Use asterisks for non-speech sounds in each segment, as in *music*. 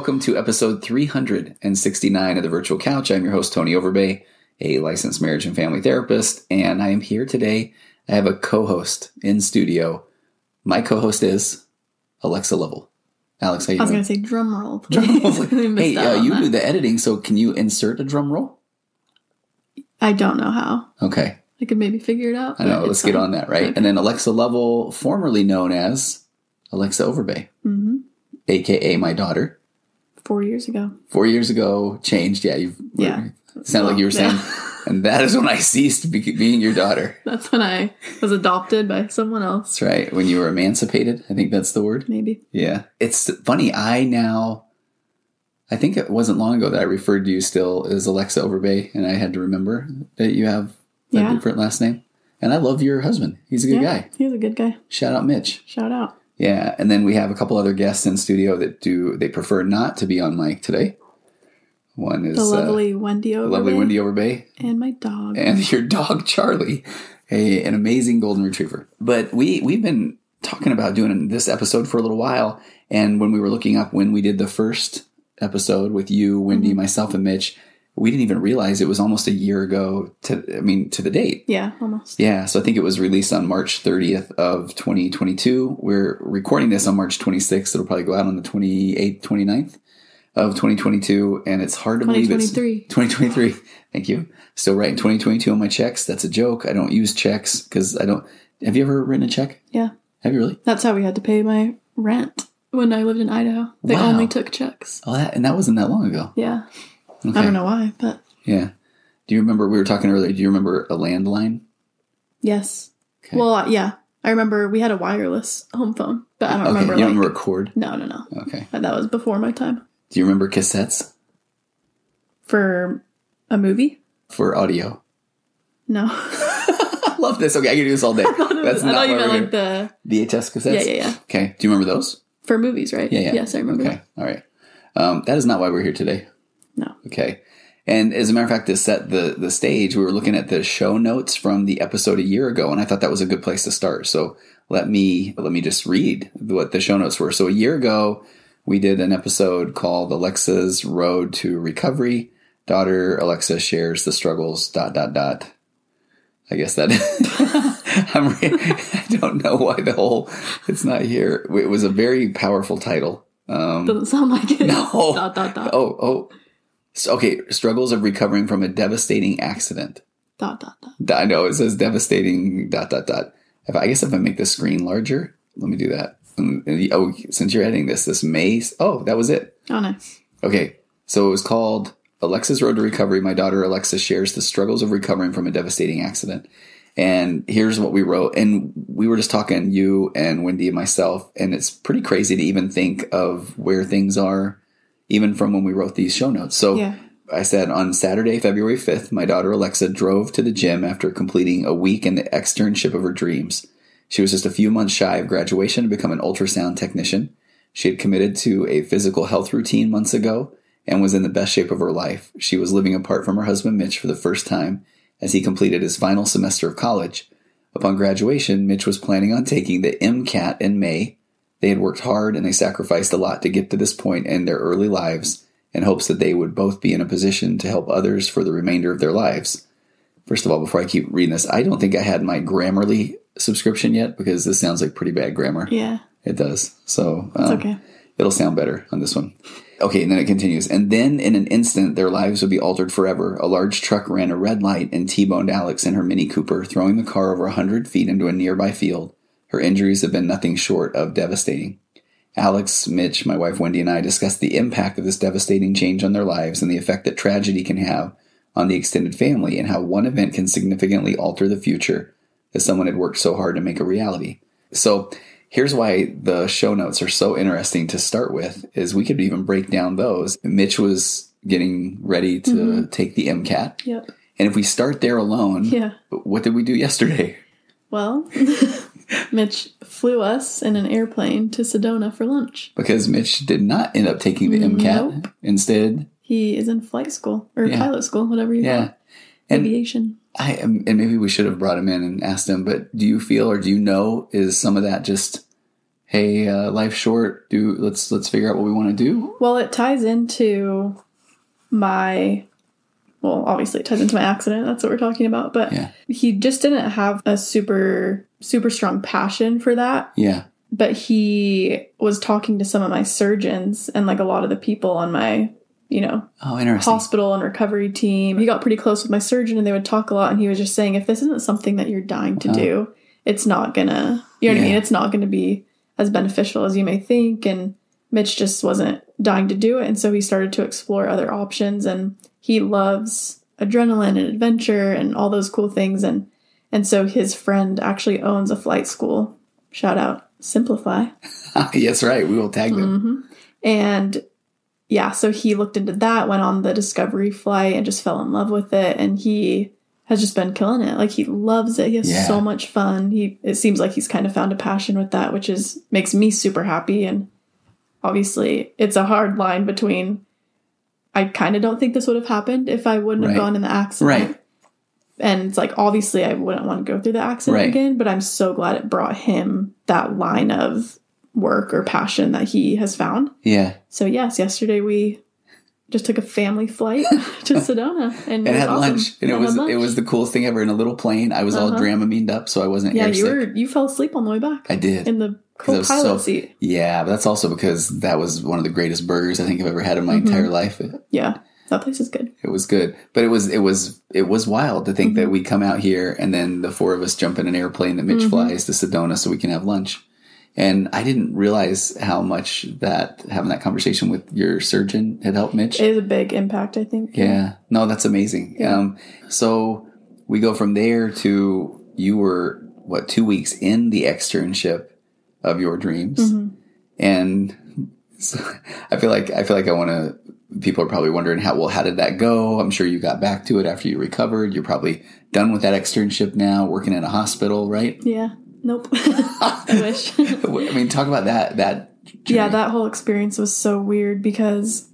Welcome to episode 369 of the Virtual Couch. I'm your host, Tony Overbay, a licensed marriage and family therapist, and I am here today. I have a co host in studio. My co host is Alexa Lovell. Alex, how you I was going to say drum roll. Drum roll. *laughs* Hey, uh, you that. do the editing, so can you insert a drum roll? I don't know how. Okay, I could maybe figure it out. I know. Let's get on that, right? And then Alexa Lovell, formerly known as Alexa Overbay, Mhm. aka my daughter. Four years ago. four years ago changed. Yeah, you Yeah. sounded like you were saying, Yeah. and that is when I ceased be- being your daughter. *laughs* That's when I was adopted by someone else. That's right. When you were emancipated, I think that's the word. Maybe. Yeah, it's funny. I now, I think it wasn't long ago that I referred to you still as Alexa Overbay, and I had to remember that you have a Yeah. different last name. And I love your husband. He's a good yeah, guy. He's a good guy. Shout out Mitch. Shout out. Yeah, and then we have a couple other guests in studio that do they prefer not to be on mic today. One is The uh, lovely Wendy over lovely Wendy Overbay, And my dog. and *laughs* your dog Charlie, a, an amazing golden retriever. But we we've been talking about doing this episode for a little while, and when we were looking up when we did the first episode with you, Wendy, myself, and Mitch, we didn't even realize it was almost a year ago. To I mean, to the date. yeah, almost. Yeah, so I think it was released on March 30th of 2022. We're recording this on March 26th. It'll probably go out on the 28th, 29th of 2022, and it's hard to believe it's 2023. 2023. Thank you. Still writing 2022 on my checks. That's a joke. I don't use checks because I don't. Have you ever written a check? Yeah. Have you really? That's how we had to pay my rent when I lived in Idaho. They Wow. only took checks. Oh, that and that wasn't that long ago. Yeah. Okay. I don't know why, but Yeah. Do you remember we were talking earlier? Do you remember a landline? yes. Okay. Well, uh, yeah. I remember we had a wireless home phone, but I don't okay. remember. you don't like, remember cord? No, no, no. Okay. That was before my time. Do you remember cassettes For a movie? for audio? No. I *laughs* *laughs* love this. Okay, I can do this all day. *laughs* That's I not thought you meant like the. VHS cassettes. Yeah, yeah, yeah. Okay. Do you remember those? for movies, right? Yeah, yeah. Yes, I remember. Okay. All right. Um, that is not why we're here today. No. Okay. And as a matter of fact, to set the the stage, we were looking at the show notes from the episode a year ago, and I thought that was a good place to start. So let me let me just read what the show notes were. So a year ago, we did an episode called Alexa's Road to Recovery. Daughter Alexa shares the struggles. Dot dot dot. I guess that *laughs* I'm. Re- I don't know why the whole it's not here. It was a very powerful title. Um, Doesn't sound like it. no. Dot dot dot. Oh, oh. Okay, struggles of recovering from a devastating accident. Dot dot dot. I know it says devastating dot dot dot. If I, guess if I make the screen larger, let me do that. Um, and- oh, since you're editing this, this May. Oh, that was it. Oh nice. Okay, so it was called Alexa's Road to Recovery. My daughter Alexa shares the struggles of recovering from a devastating accident. And here's what we wrote. And we were just talking, you and Wendy and myself, and it's pretty crazy to even think of where things are, even from when we wrote these show notes. So Yeah. I said on Saturday, February 5th, my daughter Alexa drove to the gym after completing a week in the externship of her dreams. She was just a few months shy of graduation to become an ultrasound technician. She had committed to a physical health routine months ago and was in the best shape of her life. She was living apart from her husband Mitch for the first time as he completed his final semester of college. Upon graduation, Mitch was planning on taking the MCAT in May. They had worked hard and they sacrificed a lot to get to this point in their early lives in hopes that they would both be in a position to help others for the remainder of their lives. First of all, before I keep reading this, I don't think I had my Grammarly subscription yet because this sounds like pretty bad grammar. Yeah. It does. So It's um, okay. it'll sound better on this one. okay, and then it continues. And then in an instant, their lives would be altered forever. A large truck ran a red light and T boned Alex in her Mini Cooper, throwing the car over a 100 feet into a nearby field. Her injuries have been nothing short of devastating. Alex, Mitch, my wife Wendy, and I discussed the impact of this devastating change on their lives and the effect that tragedy can have on the extended family, and how one event can significantly alter the future that someone had worked so hard to make a reality. So, here's why the show notes are so interesting to start with is we could even break down those. Mitch was getting ready to mm-hmm. take the MCAT. Yep. And if we start there alone, Yeah. what did we do yesterday? Well, *laughs* Mitch flew us in an airplane to Sedona for lunch. Because Mitch did not end up taking the MCAT. Nope. Instead, He is in flight school or Yeah. pilot school, whatever you yeah. call it. Aviation. I am, and maybe we should have brought him in and asked him, but do you feel or do you know is some of that just, hey, uh, life's short. Do let's let's figure out what we want to do. Well, it ties into my well, obviously it ties into my accident. That's what we're talking about. But Yeah. he just didn't have a super super strong passion for that. Yeah, But he was talking to some of my surgeons and like a lot of the people on my, you know, Oh, hospital and recovery team. He got pretty close with my surgeon and they would talk a lot and he was just saying if this isn't something that you're dying to uh-huh. do, it's not gonna you know what I mean? It's not gonna be as beneficial as you may think. And Mitch just wasn't dying to do it. And so he started to explore other options and he loves adrenaline and adventure and all those cool things. And and so his friend actually owns a flight school. Shout out Simplify. *laughs* yes, right. We will tag them. Mm-hmm. And yeah, so he looked into that, went on the discovery flight, and just fell in love with it. And he has just been killing it. Like he loves it. He has Yeah. so much fun. He it seems like he's kind of found a passion with that, which is makes me super happy. And obviously, it's a hard line between. I kind of don't think this would have happened if I wouldn't Right. have gone in the accident. Right. And it's like obviously I wouldn't want to go through the accident Right. again, but I'm so glad it brought him that line of work or passion that he has found. Yeah, So yes, yesterday we just took a family flight *laughs* to Sedona and, and had awesome. lunch, and it was lunch. it was the coolest thing ever. In a little plane, I was all Uh-huh. Dramamined up, so I wasn't yeah. airsick. You were you fell asleep on the way back. I did. in the 'Cause I was co-pilot so- seat. Yeah, but that's also because that was one of the greatest burgers I think I've ever had in my Mm-hmm. entire life. Yeah, that place is good. it was good, but it was it was it was wild to think Mm-hmm. that we come out here and then the four of us jump in an airplane that Mm-hmm. Mitch flies to Sedona so we can have lunch. And I didn't realize how much that having that conversation with your surgeon had helped Mitch. It is a big impact, I think. Yeah. No, that's amazing. Um, so we go from there to you were what two weeks in the externship of your dreams, and *laughs* so I feel like I feel like I want to. People are probably wondering how well how did that go? I'm sure you got back to it after you recovered. You're probably done with that externship now, working in a hospital, right? Yeah. Nope. *laughs* I wish. *laughs* I mean, talk about that. That yeah, that whole experience was so weird because,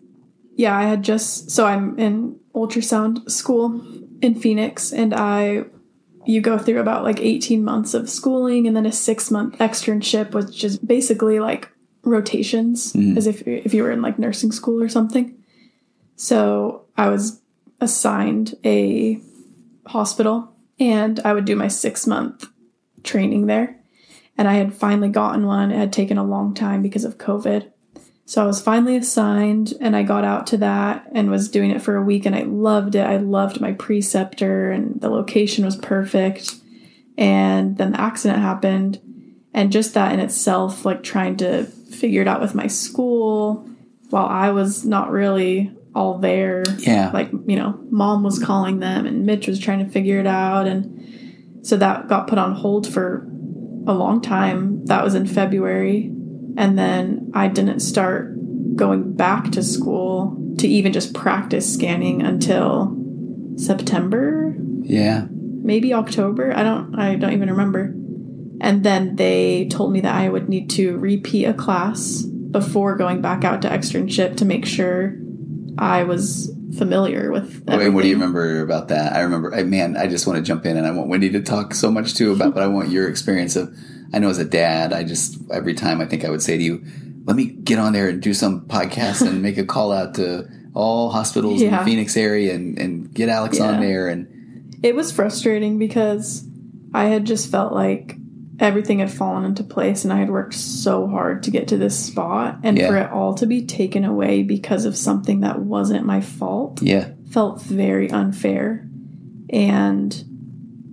yeah, I had just so I'm in ultrasound school in Phoenix, and I you go through about like 18 months of schooling and then a six month externship, which is basically like rotations, mm-hmm. as if if you were in like nursing school or something. So I was assigned a hospital, and I would do my six month training there and I had finally gotten one. It had taken a long time because of COVID. So I was finally assigned and I got out to that and was doing it for a week and I loved it. I loved my preceptor and the location was perfect. And then the accident happened and just that in itself like trying to figure it out with my school while I was not really all there. Yeah. Like, you know, mom was calling them and Mitch was trying to figure it out and so that got put on hold for a long time. That was in February. And then I didn't start going back to school to even just practice scanning until September, yeah. maybe October. I don't I don't even remember. And then they told me that I would need to repeat a class before going back out to externship to make sure I was familiar with Oh, and what do you remember about that? I remember, I, man, I just want to jump in and I want Wendy to talk so much too about, but I want your experience of, I know as a dad, I just, every time I think I would say to you, let me get on there and do some podcast and make a *laughs* call out to all hospitals in the Phoenix area and, and get Alex on there. And It was frustrating because I had just felt like everything had fallen into place and I had worked so hard to get to this spot and Yeah. for it all to be taken away because of something that wasn't my fault Yeah. felt very unfair and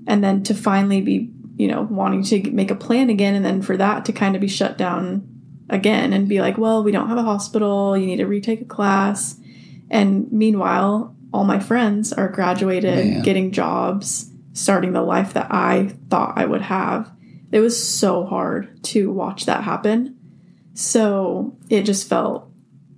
and then to finally be you know wanting to make a plan again and then for that to kind of be shut down again and be like well we don't have a hospital you need to retake a class and meanwhile all my friends are graduated getting jobs starting the life that i thought i would have it was so hard to watch that happen so it just felt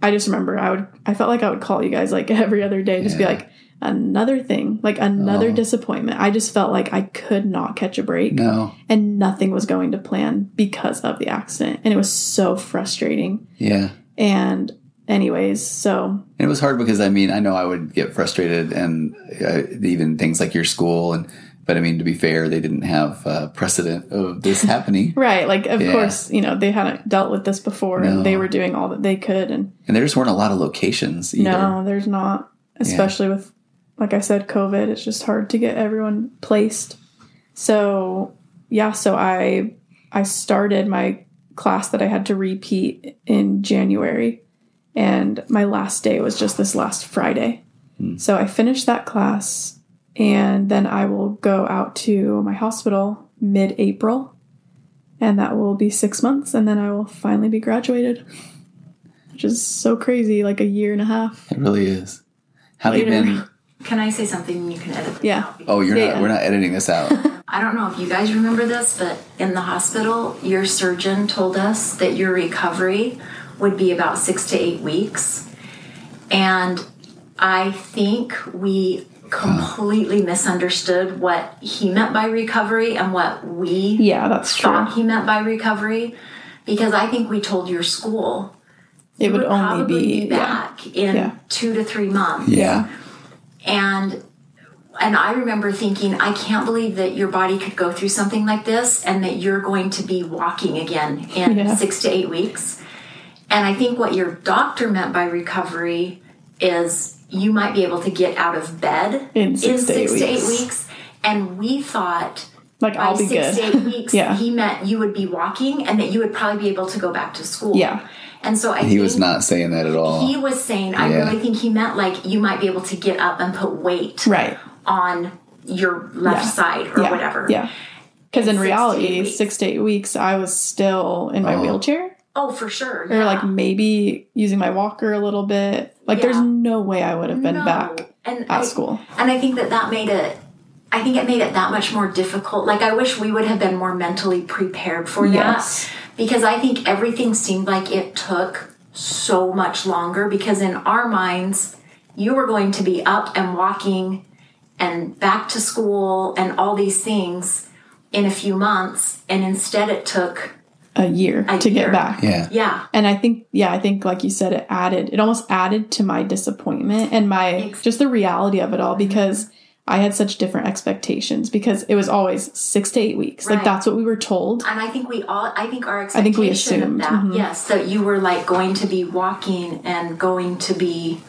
I just remember I would I felt like I would call you guys like *laughs* every other day, just be like another thing, like another Oh. disappointment. I just felt like I could not catch a break No. and nothing was going to plan because of the accident. And it was so frustrating. Yeah. And anyways, so And it was hard because I mean I know I would get frustrated and uh, even things like your school and but I mean to be fair they didn't have uh, precedent of this *laughs* happening right, like of Yeah. course, you know, they hadn't dealt with this before No. and they were doing all that they could and and there just weren't a lot of locations either. No, there's not. Especially with, like I said, COVID. It's just hard to get everyone placed. So yeah, so I I started my class that I had to repeat in January, and my last day was just this last Friday. So I finished that class, and then I will go out to my hospital mid-April, and that will be six months, and then I will finally be graduated. Which is so crazy, like a year and a half. It really is. How have you been? Can I say something you can edit Yeah. Oh, you're Yeah. not. We're not editing this out. *laughs* I don't know if you guys remember this, but in the hospital, your surgeon told us that your recovery would be about six to eight weeks. And I think we completely misunderstood what he meant by recovery and what we Yeah, that's true. thought he meant by recovery. Because I think we told your school It would would only be, be yeah. back in Yeah. two to three months Yeah. and and I remember thinking, I can't believe that your body could go through something like this and that you're going to be walking again in Yeah. six to eight weeks. And I think what your doctor meant by recovery is you might be able to get out of bed In six to eight eight weeks. weeks. And we thought Like by I'll be six good. to eight *laughs* weeks, Yeah. he meant you would be walking and that you would probably be able to go back to school. Yeah. And so I He think was not saying that at all. he was saying, I Yeah. really think he meant like you might be able to get up and put weight right. on your left Yeah. side or yeah. whatever. Yeah. Because in Six reality, weeks. six to eight weeks, I was still in my Oh. wheelchair Oh, for sure. or like maybe using my walker a little bit. Like there's no way I would have been No. back and at I, school. And I think that that made it. I think it made it that much more difficult. Like I wish we would have been more mentally prepared for Yes. that because I think everything seemed like it took so much longer because in our minds you were going to be up and walking and back to school and all these things in a few months and instead it took A year A to year. get back. yeah. yeah And I think, yeah, I think like you said, it added, it almost added to my disappointment and my just the reality of it all because I had such different expectations because it was always six to eight weeks. Like that's what we were told. And I think we all, I think our I think we assumed, of that, mhm. yes, that you were like going to be walking and going to be,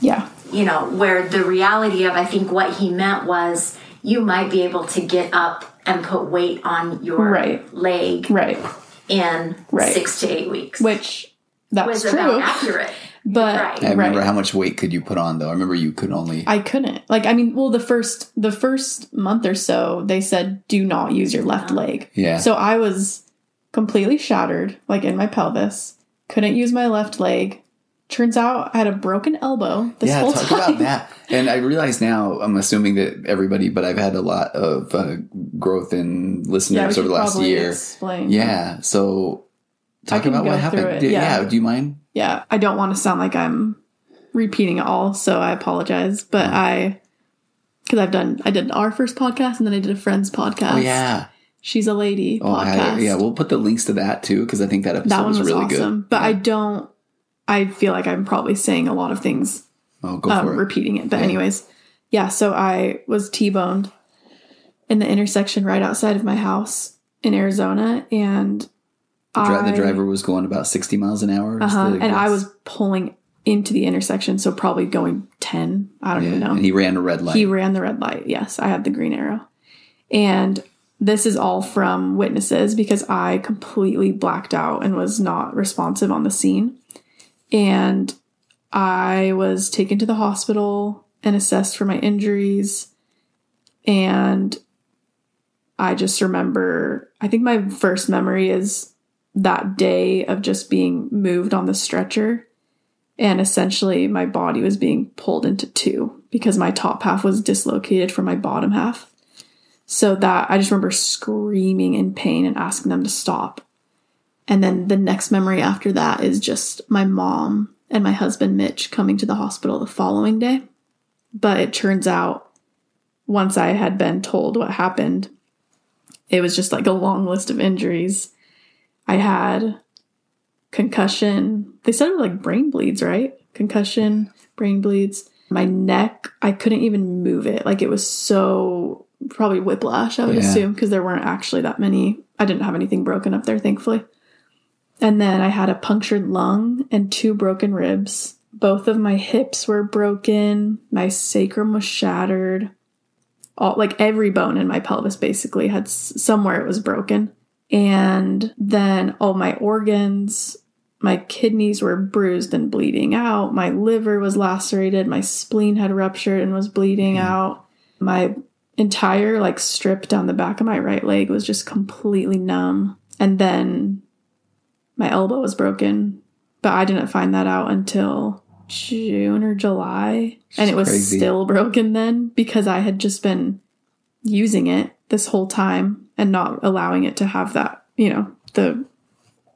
Yeah. you know, where the reality of, I think what he meant was you might be able to get up and put weight on your Right. leg Right. In Right. six to eight weeks. Which that's was true. about accurate. *laughs* But Right. I remember Right. how much weight could you put on though. I remember you could only. I couldn't. Like I mean, well the first the first month or so they said do not use your left leg. Yeah. So I was completely shattered like in my pelvis. Couldn't use my left leg. Turns out I had a broken elbow this yeah, whole talk time. about that. *laughs* And I realize now, I'm assuming that everybody, but I've had a lot of uh, growth in listeners should over the last year. explain. Yeah. So talk about what happened. Do- yeah. yeah. Do you mind? Yeah, I don't want to sound like I'm repeating it all, so I apologize. But Mm. I, because I've done, I did our first podcast and then I did a friend's podcast. Oh, yeah. she's a lady Oh, I. Yeah. We'll put the links to that too, because I think that episode that one was, was really awesome. good. But I don't. I feel like I'm probably saying a lot of things, Oh, um, it. repeating it. But anyways, yeah. So I was t-boned in the intersection right outside of my house in Arizona, and The, I, the driver was going about 60 miles an hour. uh-huh, and I was pulling into the intersection, so probably going ten. I don't Yeah, even know. And he ran a red light. He ran the red light. Yes, I had the green arrow. And this is all from witnesses because I completely blacked out and was not responsive on the scene. And I was taken to the hospital and assessed for my injuries. And I just remember, I think my first memory is that day of just being moved on the stretcher. And essentially, my body was being pulled into two because my top half was dislocated from my bottom half. So that I just remember screaming in pain and asking them to stop. And then the next memory after that is just my mom and my husband Mitch coming to the hospital the following day. But it turns out once I had been told what happened, it was just like a long list of injuries. I had concussion. They said it was like brain bleeds, right? Concussion, brain bleeds. My neck, I couldn't even move it. Like it was so probably whiplash, I would Yeah. assume, because there weren't actually that many. I didn't have anything broken up there, thankfully. And then I had a punctured lung and two broken ribs. Both of my hips were broken. My sacrum was shattered. All like every bone in my pelvis basically had s- somewhere it was broken. And then all my organs, my kidneys were bruised and bleeding out. My liver was lacerated. My spleen had ruptured and was bleeding mm-hmm. out. My entire like strip down the back of my right leg was just completely numb. And then my elbow was broken, but I didn't find that out until June or July. And it was Crazy. still *laughs* broken then because I had just been using it this whole time and not allowing it to have that, you know, the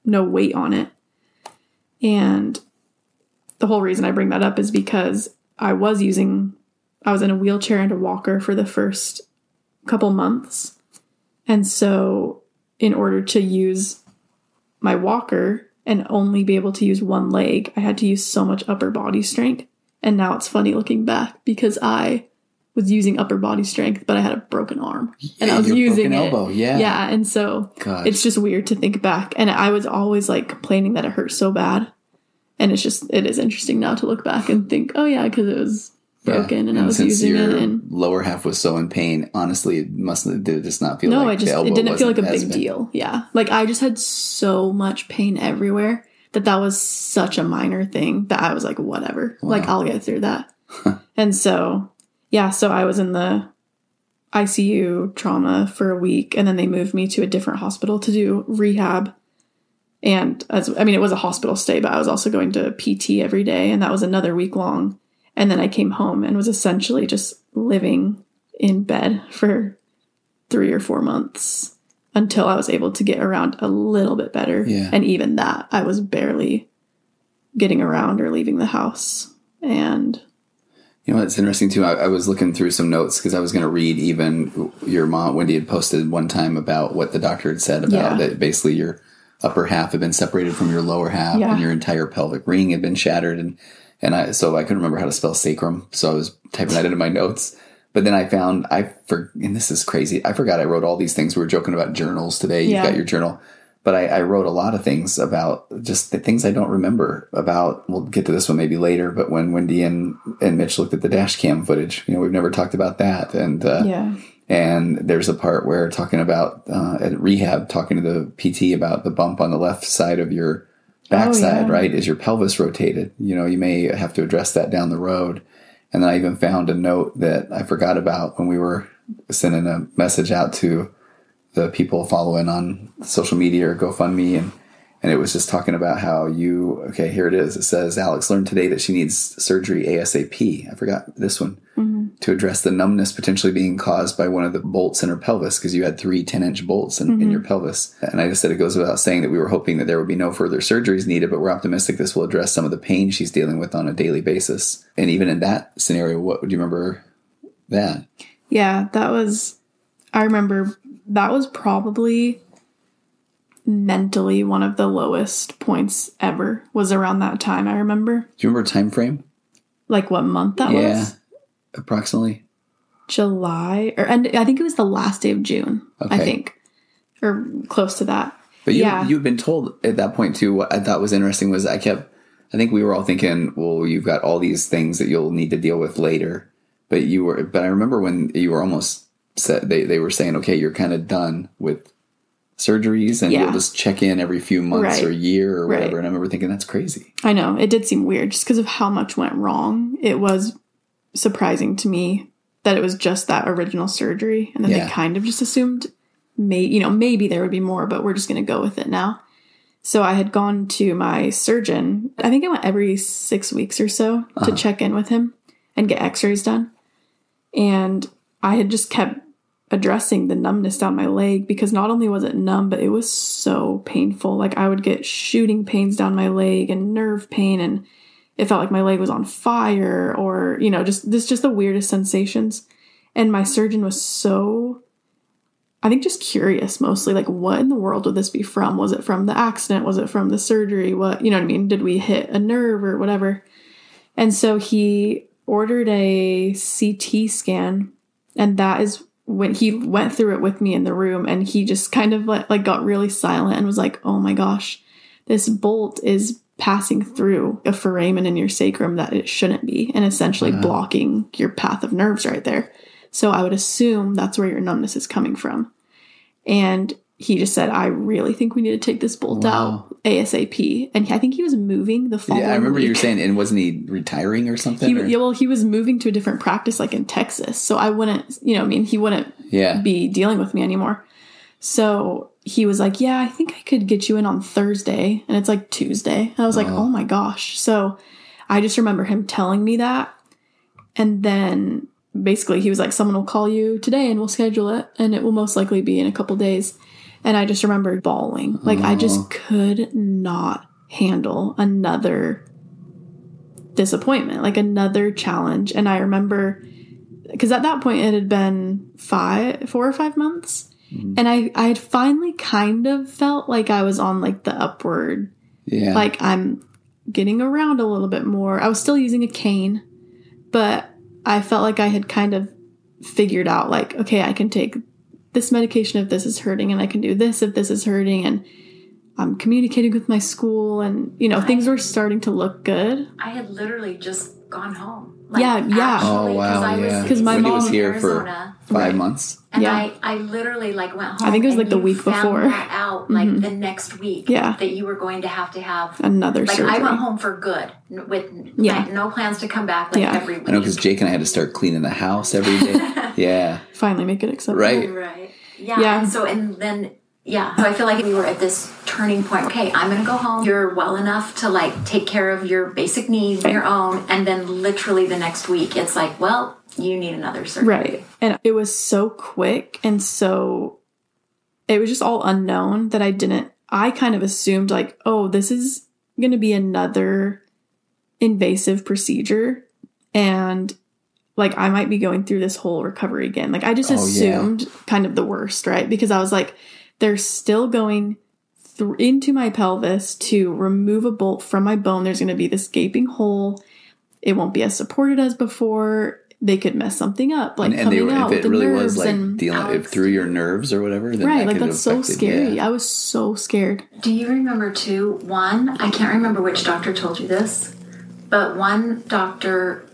no weight on it. And the whole reason I bring that up is because I was using, I was in a wheelchair and a walker for the first couple months. And so, in order to use my walker and only be able to use one leg, I had to use so much upper body strength. And now it's funny looking back because I was using upper body strength, but I had a broken arm and I was using broken it. elbow, yeah. Yeah. And so God. it's just weird to think back. And I was always like complaining that it hurt so bad. And it's just, it is interesting now to look back and think, oh yeah, because it was broken and, I was using it. And lower half was so in pain, honestly, it must did it just not feel no, like I just, it didn't feel like a big bad. deal. Yeah. Like I just had so much pain everywhere that that was such a minor thing that I was like, whatever. Like I'll get through that. *laughs* and so, yeah, so I was in the ICU trauma for a week and then they moved me to a different hospital to do rehab. And as I mean, it was a hospital stay, but I was also going to PT every day, and that was another week long. And then I came home and was essentially just living in bed for three or four months until I was able to get around a little bit better. Yeah. And even that, I was barely getting around or leaving the house. And You know, it's interesting too. I, I was looking through some notes because I was going to read even your mom, Wendy had posted one time about what the doctor had said about Yeah. that basically your upper half had been separated from your lower half Yeah. and your entire pelvic ring had been shattered. And, and I, so I couldn't remember how to spell sacrum. So I was typing that into my notes. But then I found, I for, and this is crazy. I forgot I wrote all these things. We were joking about journals today. You've Yeah. got your journal. But I, I wrote a lot of things about just the things I don't remember about. We'll get to this one maybe later. But when Wendy and, and Mitch looked at the dash cam footage, you know, we've never talked about that. And, uh, yeah. and there's a part where talking about uh, at rehab, talking to the PT about the bump on the left side of your Oh, backside, Oh, yeah. right? Is your pelvis rotated? You know, you may have to address that down the road. And then I even found a note that I forgot about when we were sending a message out to the people following on social media or GoFundMe and and it was just talking about how you okay here it is. It says Alex learned today that she needs surgery ASAP I forgot this one. Mm-hmm. To address the numbness potentially being caused by one of the bolts in her pelvis because you had three 10 inch bolts in, in your mm-hmm. pelvis. And I just said it goes without saying that we were hoping that there would be no further surgeries needed but we're optimistic this will address some of the pain she's dealing with on a daily basis. And even in that scenario what would you remember that? Yeah, that was, I remember that was probably mentally one of the lowest points ever was around that time. I remember do you remember time frame like what month that yeah was. approximately July or and I think it was the last day of June. I think, or close to that. But you, Yeah. you've been told at that point too. What I thought was interesting was I kept. I think we were all thinking, well, you've got all these things that you'll need to deal with later. But you were. But I remember when you were almost said they, they were saying, okay, you're kind of done with surgeries and Yeah. you'll just check in every few months Right. or year or Right. whatever. And I remember thinking, that's crazy. I know it did seem weird just because of how much went wrong. It was surprising to me that it was just that original surgery, and then Yeah. they kind of just assumed, may you know, maybe there would be more, but we're just going to go with it now. So I had gone to my surgeon. I think I went every six weeks or so to uh-huh. check in with him and get X-rays done, and I had just kept addressing the numbness down my leg because not only was it numb, but it was so painful. Like I would get shooting pains down my leg and nerve pain, and it felt like my leg was on fire, or you know, just this just the weirdest sensations. And my surgeon was so, I think, just curious mostly, like what in the world would this be from? Was it from the accident? Was it from the surgery? What you know what I mean? Did we hit a nerve or whatever? And so he ordered a CT scan, and that is when he went through it with me in the room, and he just kind of like, like got really silent and was like, "Oh my gosh, this bolt is passing through a foramen in your sacrum that it shouldn't be, and essentially uh-huh. blocking your path of nerves right there." So I would assume that's where your numbness is coming from. And he just said, I really think we need to take this bolt Wow. out ASAP. And I think he was moving the following Yeah, I remember you were saying, and wasn't he retiring or something? He, or- yeah, well, he was moving to a different practice, like in Texas. So I wouldn't, you know, I mean, he wouldn't yeah. be dealing with me anymore. So he was like, "Yeah, I think I could get you in on Thursday," and it's like Tuesday. And I was like, "Oh, oh my gosh!" So I just remember him telling me that, and then basically he was like, "Someone will call you today, and we'll schedule it, and it will most likely be in a couple days." And I just remember bawling, like I just oh. could not handle another disappointment, like another challenge. And I remember because at that point it had been five, four or five months, mm-hmm. and I I had finally kind of felt like I was on like the upward, Yeah. like I'm getting around a little bit more. I was still using a cane, but I felt like I had kind of figured out like okay, I can take this medication if this is hurting, and I can do this if this is hurting, and I'm communicating with my school, and you know things were starting to look good. I had literally just gone home. Yeah, yeah. Oh, wow, I was my in When was mom- here for Arizona, five Right. months. And Yeah. I, I literally like went home. I think it was, like, the you week found before. Mm-hmm. that out like the next week. Yeah. that you were going to have to have. Another Like surgery. I went home for good with Yeah. like, no plans to come back like Yeah. every week. I know because Jake and I had to start cleaning the house every day. *laughs* yeah. Finally, make it acceptable. Right. Right. Yeah. Yeah. And so and then yeah. So I feel like we were at this turning point. Okay, I'm gonna go home. You're well enough to like take care of your basic needs on your own, and then literally the next week, it's like, well, you need another surgery. Right. And it was so quick and so it was just all unknown that I didn't I kind of assumed like, oh, this is going to be another invasive procedure and like I might be going through this whole recovery again. Like I just Oh, yeah. assumed kind of the worst, right? Because I was like they're still going through into my pelvis to remove a bolt from my bone. There's going to be this gaping hole. It won't be as supported as before. They could mess something up, like And, and coming were- out if it the really nerves was like and dealing if through your nerves or whatever, then right. that Like that's so affected- scary. yeah. I was so scared. Do you remember too? One, I can't remember which doctor told you this, but one doctor,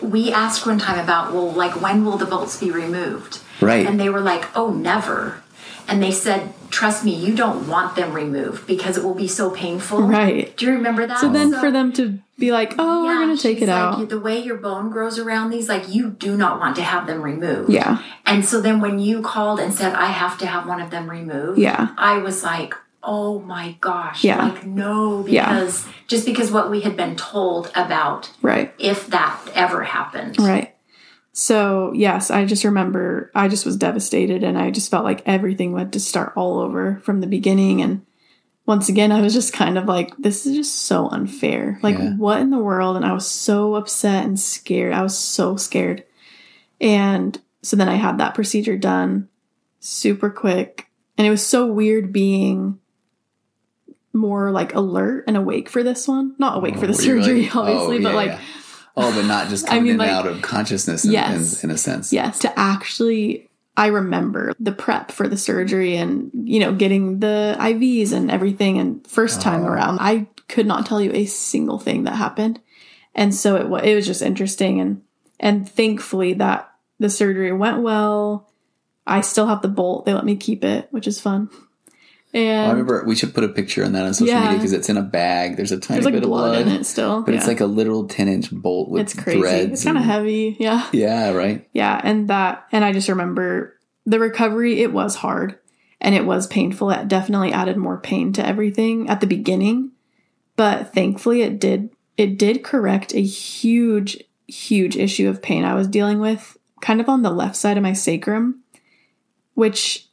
we asked one time about, well, like when will the bolts be removed? Right. And they were like, oh, never. And they said, trust me, you don't want them removed because it will be so painful. Right. Do you remember that? So then for them to be like, oh, we're gonna take it like, out. The way your bone grows around these, like you do not want to have them removed. Yeah. And so then when you called and said, I have to have one of them removed, Yeah. I was like, oh my gosh. Yeah. Like, no, Yeah. because just because what we had been told about Right. if that ever happened. Right. So, yes, I just remember I just was devastated and I just felt like everything had to start all over from the beginning. And once again, I was just kind of like, this is just so unfair. Like, Yeah. what in the world? And I was so upset and scared. I was so scared. And so then I had that procedure done super quick. And it was so weird being more like alert and awake for this one. Not awake for oh, the surgery. Oh, obviously, but like, yeah. Oh, but not just *laughs* I coming mean, in and like- out of consciousness in, Yes. in, in a sense. Yes, to actually, I remember the prep for the surgery and, you know, getting the IVs and everything. And first time Oh. around, I could not tell you a single thing that happened. And so it, it was just interesting. And, and thankfully that the surgery went well. I still have the bolt. They let me keep it, which is fun. And I remember we should put a picture on that on social Yeah. media because it's in a bag. There's a tiny there's like bit of blood, blood, in it still. but it's like a little 10 inch bolt with it's crazy. threads. It's kind of heavy. Yeah. Yeah, right. Yeah, and that and I just remember the recovery it was hard and it was painful. It definitely added more pain to everything at the beginning, but thankfully it did it did correct a huge huge issue of pain I was dealing with kind of on the left side of my sacrum, which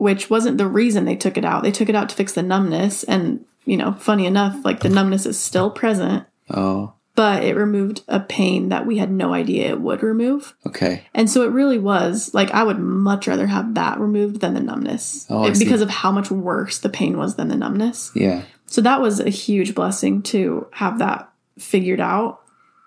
which wasn't the reason they took it out. They took it out to fix the numbness and, you know, funny enough, like the numbness is still present, Oh, but it removed a pain that we had no idea it would remove. okay. And so it really was like I would much rather have that removed than the numbness Oh, It- because of how much worse the pain was than the numbness. Yeah. So that was a huge blessing to have that figured out.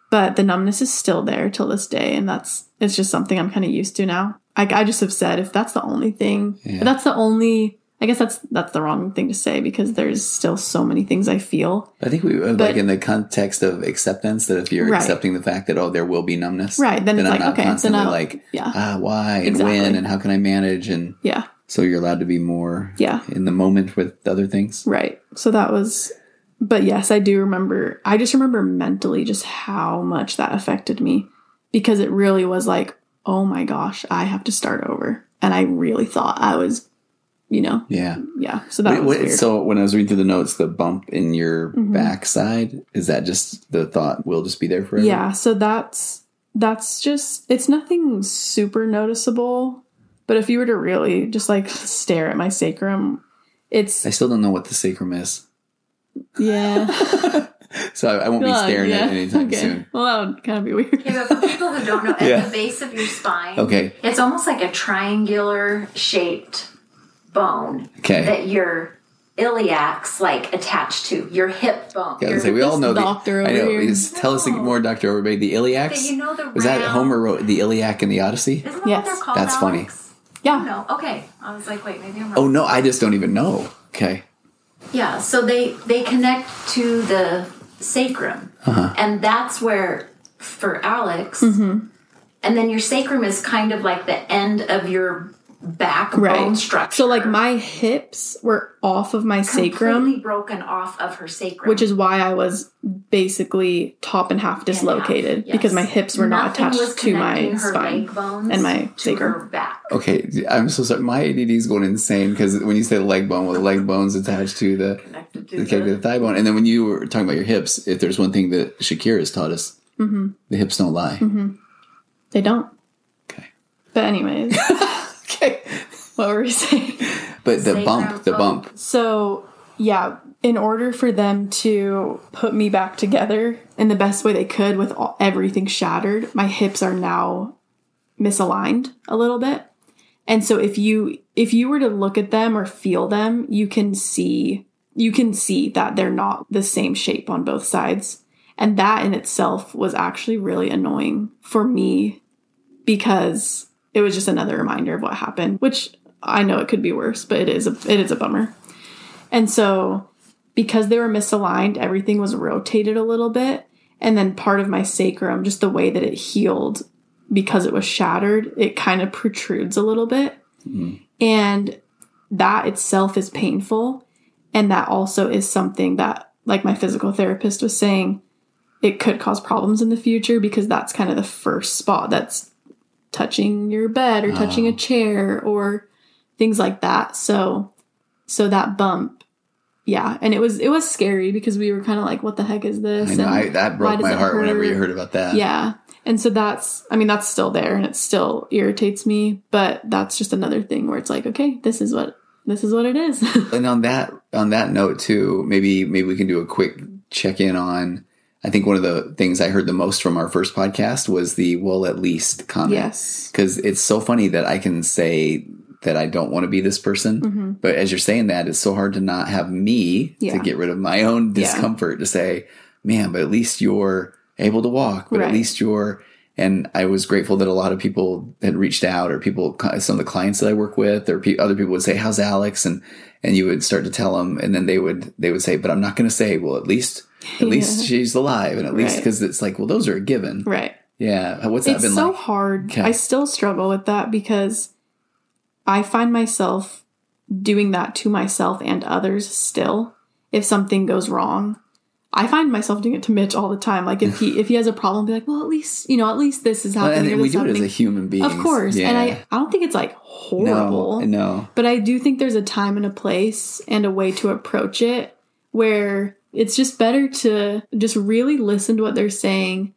But the numbness is still there till this day, and that's it's just something I'm kind of used to now. I, I just have said if that's the only thing, Yeah. that's the only. I guess that's that's the wrong thing to say because there's still so many things I feel. I think we, uh, like in the context of acceptance, that if you're Right. accepting the fact that, oh, there will be numbness. Right, then it's I'm like, not okay, then constantly I'll- like, yeah. ah, why and Exactly. when and how can I manage? And Yeah, so you're allowed to be more Yeah. in the moment with other things. Right. So that was, but yes, I do remember. I just remember mentally just how much that affected me because it really was like, oh my gosh, I have to start over. And I really thought I was, you know, Yeah. yeah. So that Wait, was wait. Mm-hmm. so when I was reading through the notes, the bump in your backside, is that just the thought will just be there forever? yeah. So that's, that's just, it's nothing super noticeable. But if you were to really just like stare at my sacrum, it's, I still don't know what the sacrum is. yeah. *laughs* *laughs* So I, I won't be staring yeah. at it anytime okay. soon. Well, that would kind of be weird. Yeah, but for people who don't know, at Yeah. the base of your spine, Okay. it's almost like a triangular shaped bone Okay. that your iliac's like attached to your hip bone. Yeah, I Your- was like, we all this know the. doctor I know. here. Tell us No. more, Doctor Overbay. The iliacs. That you know the was that Homer wrote the Iliac and the Odyssey? Isn't that Yes. what they're called? That's funny. Alex? Yeah. Oh, no. Okay. I was like, wait, maybe I'm wrong. Oh no, I just don't even know. Okay. Yeah, so they they connect to the sacrum, Uh-huh. and that's where for Alex, Mm-hmm. and then your sacrum is kind of like the end of your backbone right. structure. So like my hips were off of my completely sacrum, broken off of her sacrum, which is why I was basically top and half dislocated yes. because my hips were not Nothing was attached to my her spine leg bones and my to her sacrum. back. Okay, I'm so sorry. My ADD is going insane because when you say the leg bone, well, the leg bone's attached to the Connected to the, okay, the thigh bone, and then when you were talking about your hips, if there's one thing that Shakira has taught us, Mm-hmm. the hips don't lie. They don't. Okay. But anyways, *laughs* Okay. *laughs* what were we saying? But the Sacrum bump, the bone. bump. So yeah, in order for them to put me back together in the best way they could with all, everything shattered, my hips are now misaligned a little bit. And so if you if you were to look at them or feel them, you can see you can see that they're not the same shape on both sides. And that in itself was actually really annoying for me because it was just another reminder of what happened, which I know it could be worse, but it is a it is a bummer. And so because they were misaligned, everything was rotated a little bit. And then part of my sacrum, just the way that it healed because it was shattered, it kind of protrudes a little bit. Mm-hmm. And that itself is painful. And that also is something that, like my physical therapist was saying, it could cause problems in the future because that's kind of the first spot that's touching your bed or touching a oh. chair or things like that. So, so that bump, yeah, and it was it was scary because we were kind of like, what the heck is this? I know And I, that broke my heart whenever you heard about that. Yeah. And so that's, I mean, that's still there and it still irritates me, but that's just another thing where it's like, okay, this is what, this is what it is. *laughs* And on that on that note too, maybe maybe we can do a quick check in on. I think one of the things I heard the most from our first podcast was the "well, at least" comment. yes. because it's so funny that I can say that I don't want to be this person, but as you're saying that, it's so hard to not have me Mm-hmm. Yeah. to get rid of my own Yeah. discomfort to say, man, but at least you're able to walk, but at least you're. And I was grateful that a lot of people had reached out, or people, some of the clients that I work with, or other people would say, "How's Alex?" and and you would start to tell them, and then they would they would say, "But I'm not going to say." Well, at least at least Yeah. she's alive, and at least Right. because it's like, well, those are a given. Right. Yeah, what's that It's been so like? hard. Okay. I still struggle with that because I find myself doing that to myself and others still if something goes wrong. I find myself doing it to Mitch all the time. Like if he if he has a problem, be like, well, at least you know, at least this is happening. and or we do it as a human being. Of course. Yeah. And I, I don't think it's like horrible. No, no. But I do think there's a time and a place and a way to approach it where it's just better to just really listen to what they're saying,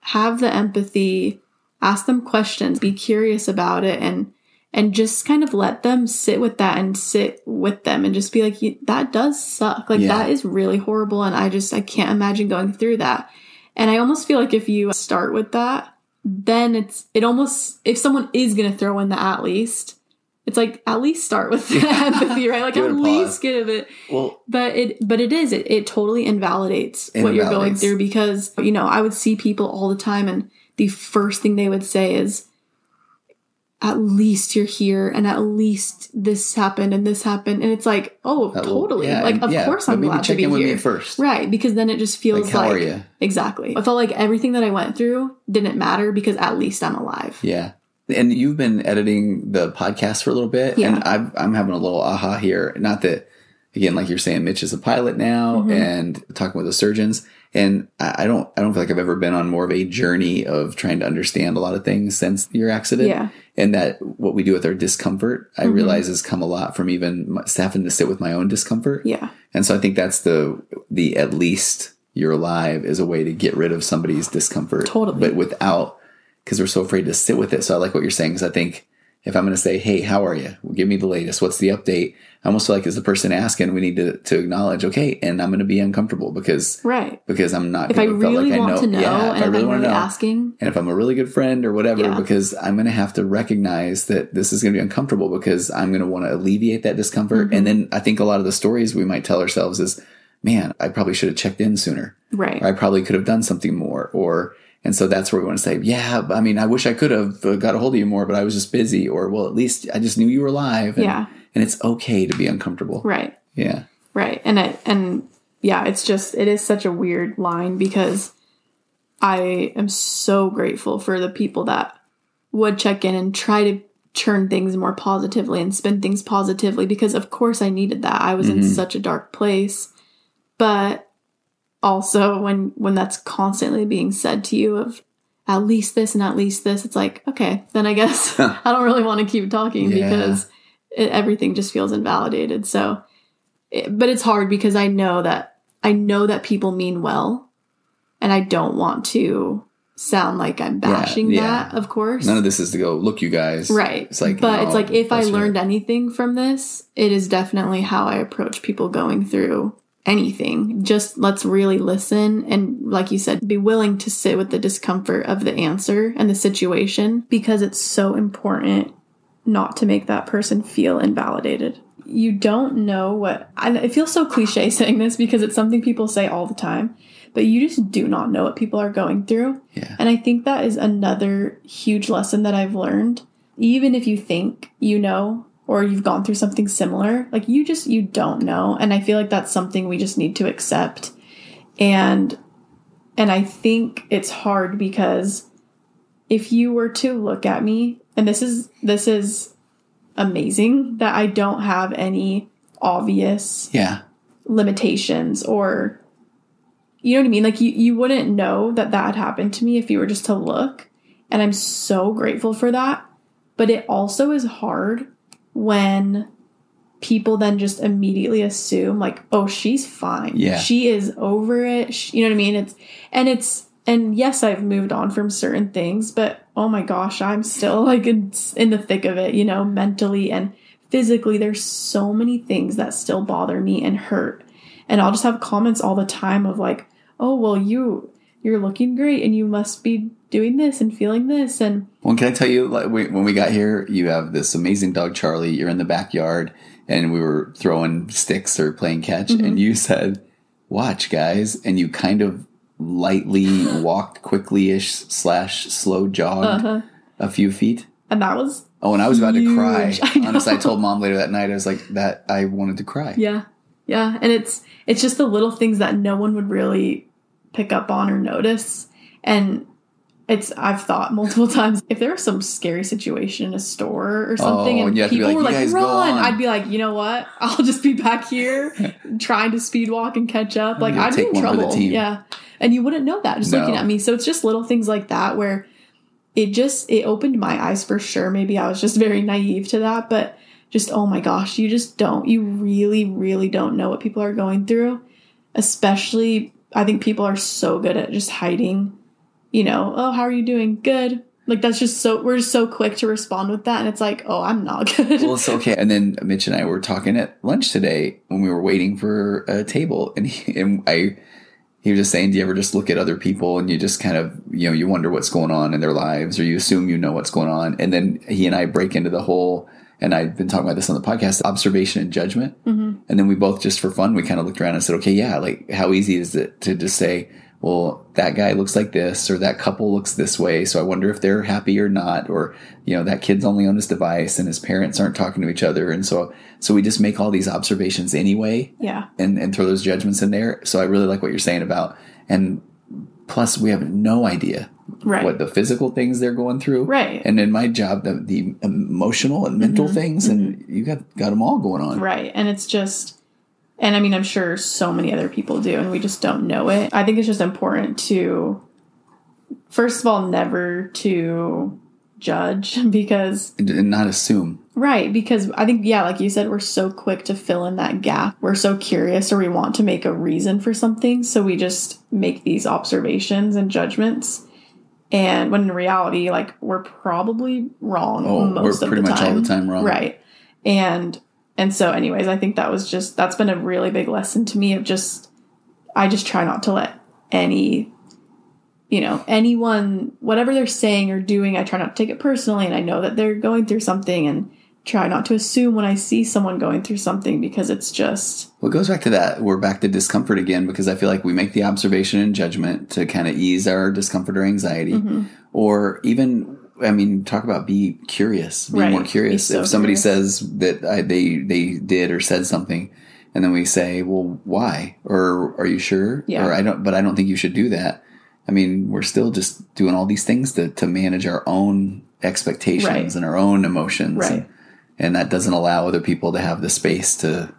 have the empathy, ask them questions, be curious about it and and just kind of let them sit with that and sit with them and just be like that does suck. Like Yeah. that is really horrible and I just I can't imagine going through that. And I almost feel like if you start with that, then it's it almost if someone is gonna throw in the at least, it's like at least start with the *laughs* empathy, right? Like at least give it. Well, but it but it is it, it totally invalidates It what you're going through because you know i would see people all the time and the first thing they would say is at least you're here and at least this happened and this happened and it's like oh that- totally yeah, like of yeah, course i'm glad to be in with here me first. right because then it just feels Like, how like are you? exactly i felt like everything that i went through didn't matter because at least i'm alive Yeah. And you've been editing the podcast for a little bit, Yeah. and I've, I'm having a little aha here. Not that, again, like you're saying, Mitch is a pilot now, Mm-hmm. and talking with the surgeons. And I I don't, I don't feel like I've ever been on more of a journey of trying to understand a lot of things since your accident. Yeah. And that what we do with our discomfort, I Mm-hmm. realize has come a lot from even my- having to sit with my own discomfort. yeah And so I think that's the the at least you're alive is a way to get rid of somebody's discomfort. Totally. But without because we're so afraid to sit with it. So I like what you're saying because I think if I'm going to say, "Hey, how are you? Well, give me the latest. What's the update?" I almost feel like as the person asking, we need to to acknowledge, okay, and I'm going to be uncomfortable because right because I'm not. if i really like want to know yeah, and if i'm wanna really asking and if I'm a really good friend or whatever, Yeah. because I'm going to have to recognize that this is going to be uncomfortable because I'm going to want to alleviate that discomfort. Mm-hmm. And then I think a lot of the stories we might tell ourselves is, man, I probably should have checked in sooner. right Or I probably could have done something more. Or, and so that's where we want to say, yeah, I mean, I wish I could have got a hold of you more, but I was just busy. Or, well, at least I just knew you were alive. And, Yeah. And it's okay to be uncomfortable. right Yeah. Right. And it and yeah, it's just it is such a weird line because I am so grateful for the people that would check in and try to churn things more positively and spin things positively because of course I needed that. I was in mm-hmm. such a dark place. But also when when that's constantly being said to you of at least this and at least this, it's like, okay, then I guess *laughs* I don't really want to keep talking Yeah. because it, everything just feels invalidated. So it- but it's hard because I know that I know that people mean well, and I don't want to sound like I'm bashing yeah. that. Of course, None of this is to go, look, you guys. right? It's like, but no, it's like if I learned anything from this, it is definitely how I approach people going through anything. Just let's really listen and, like you said, be willing to sit with the discomfort of the answer and the situation because it's so important not to make that person feel invalidated. You don't know what, and it feels so cliche *laughs* saying this because it's something people say all the time, but you just do not know what people are going through. Yeah. And I think that is another huge lesson that I've learned. Even if you think you know or you've gone through something similar, like you just you don't know. And I feel like that's something we just need to accept. And and I think it's hard because if you were to look at me, and this is this is amazing that I don't have any obvious Yeah. limitations or you know what I mean? Like you you wouldn't know that that had happened to me if you were just to look. And I'm so grateful for that. But it also is hard when people then just immediately assume like, "Oh, she's fine. Yeah. She is over it." She, you know what I mean? It's and it's and yes, I've moved on from certain things, but oh my gosh, I'm still like in, in the thick of it, you know, mentally and physically. There's so many things that still bother me and hurt. And i'll just have comments all the time of like oh well you you're looking great and you must be doing this and feeling this. And Well, can I tell you, like, we- when we got here, you have this amazing dog, Charlie. You're in the backyard, and we were throwing sticks or playing catch, Mm-hmm. and you said, "Watch, guys," and you kind of lightly walked quickly-ish slash slow jogged uh-huh. a few feet. and that was Oh, and I was about to cry. Huge. *laughs* I Honestly, I told mom later that night, I was like, "That I wanted to cry." yeah yeah and it's it's just the little things that no one would really pick up on or notice and it's I've thought multiple *laughs* times if there was some scary situation in a store or something Oh, and you have to be people like, were like run, on." I'd be like, you know what? *laughs* I'll just be back here *laughs* trying to speed walk and catch up. Like I'd be in one for the trouble. Yeah. And you wouldn't know that just looking at me. So it's just little things like that where it just it opened my eyes for sure. Maybe I was just very naive to that, but just oh my gosh, you just don't. You really, really don't know what people are going through. Especially I think people are so good at just hiding, you know, oh, how are you doing? Good. Like that's just so we're just so quick to respond with that and it's like, oh, I'm not *laughs* good. Well, it's okay. And then Mitch and I were talking at lunch today when we were waiting for a table, and he, *laughs* and I, he was just saying, "Do you ever just look at other people and you just kind of, you know, you wonder what's going on in their lives, or you assume you know what's going on?" And then he and I break into the whole, and I've been talking about this on the podcast, observation and judgment. Mm-hmm. And then we both just for fun, we kind of looked around and said, "Okay, yeah, like how easy is it to just say." Well, that guy looks like this, or that couple looks this way. So I wonder if they're happy or not, or you know that kid's only on his device and his parents aren't talking to each other, and so so we just make all these observations anyway, yeah. and and throw those judgments in there. So I really like what you're saying about, and plus we have no idea Right. what the physical things they're going through, Right. And in my job, the, the emotional and mental mm-hmm. things, and mm-hmm. you got got them all going on, Right. And it's just, and I mean, I'm sure so many other people do, and we just don't know it. I think it's just important to, first of all, never to judge *laughs* because, and, not assume. right, because I think, yeah, like you said, we're so quick to fill in that gap. We're so curious or we want to make a reason for something. So we just make these observations and judgments. And when in reality, like we're probably wrong Oh, we're most of pretty the much all time. the time wrong. Right. And and so anyways, I think that was just that's been a really big lesson to me of just I just try not to let any you know, anyone whatever they're saying or doing, I try not to take it personally and I know that they're going through something and try not to assume when I see someone going through something because it's just Well, it goes back to that. We're back to discomfort again because I feel like we make the observation and judgment to kind of ease our discomfort or anxiety, Mm-hmm. or even, I mean, talk about be curious, be Right. more curious. So if somebody curious. says that I, they they did or said something, and then we say, "Well, why?" or "Are you sure?" Yeah. or "I don't," but I don't think you should do that. I mean, we're still just doing all these things to to manage our own expectations Right. and our own emotions, Right. and, and that doesn't allow other people to have the space to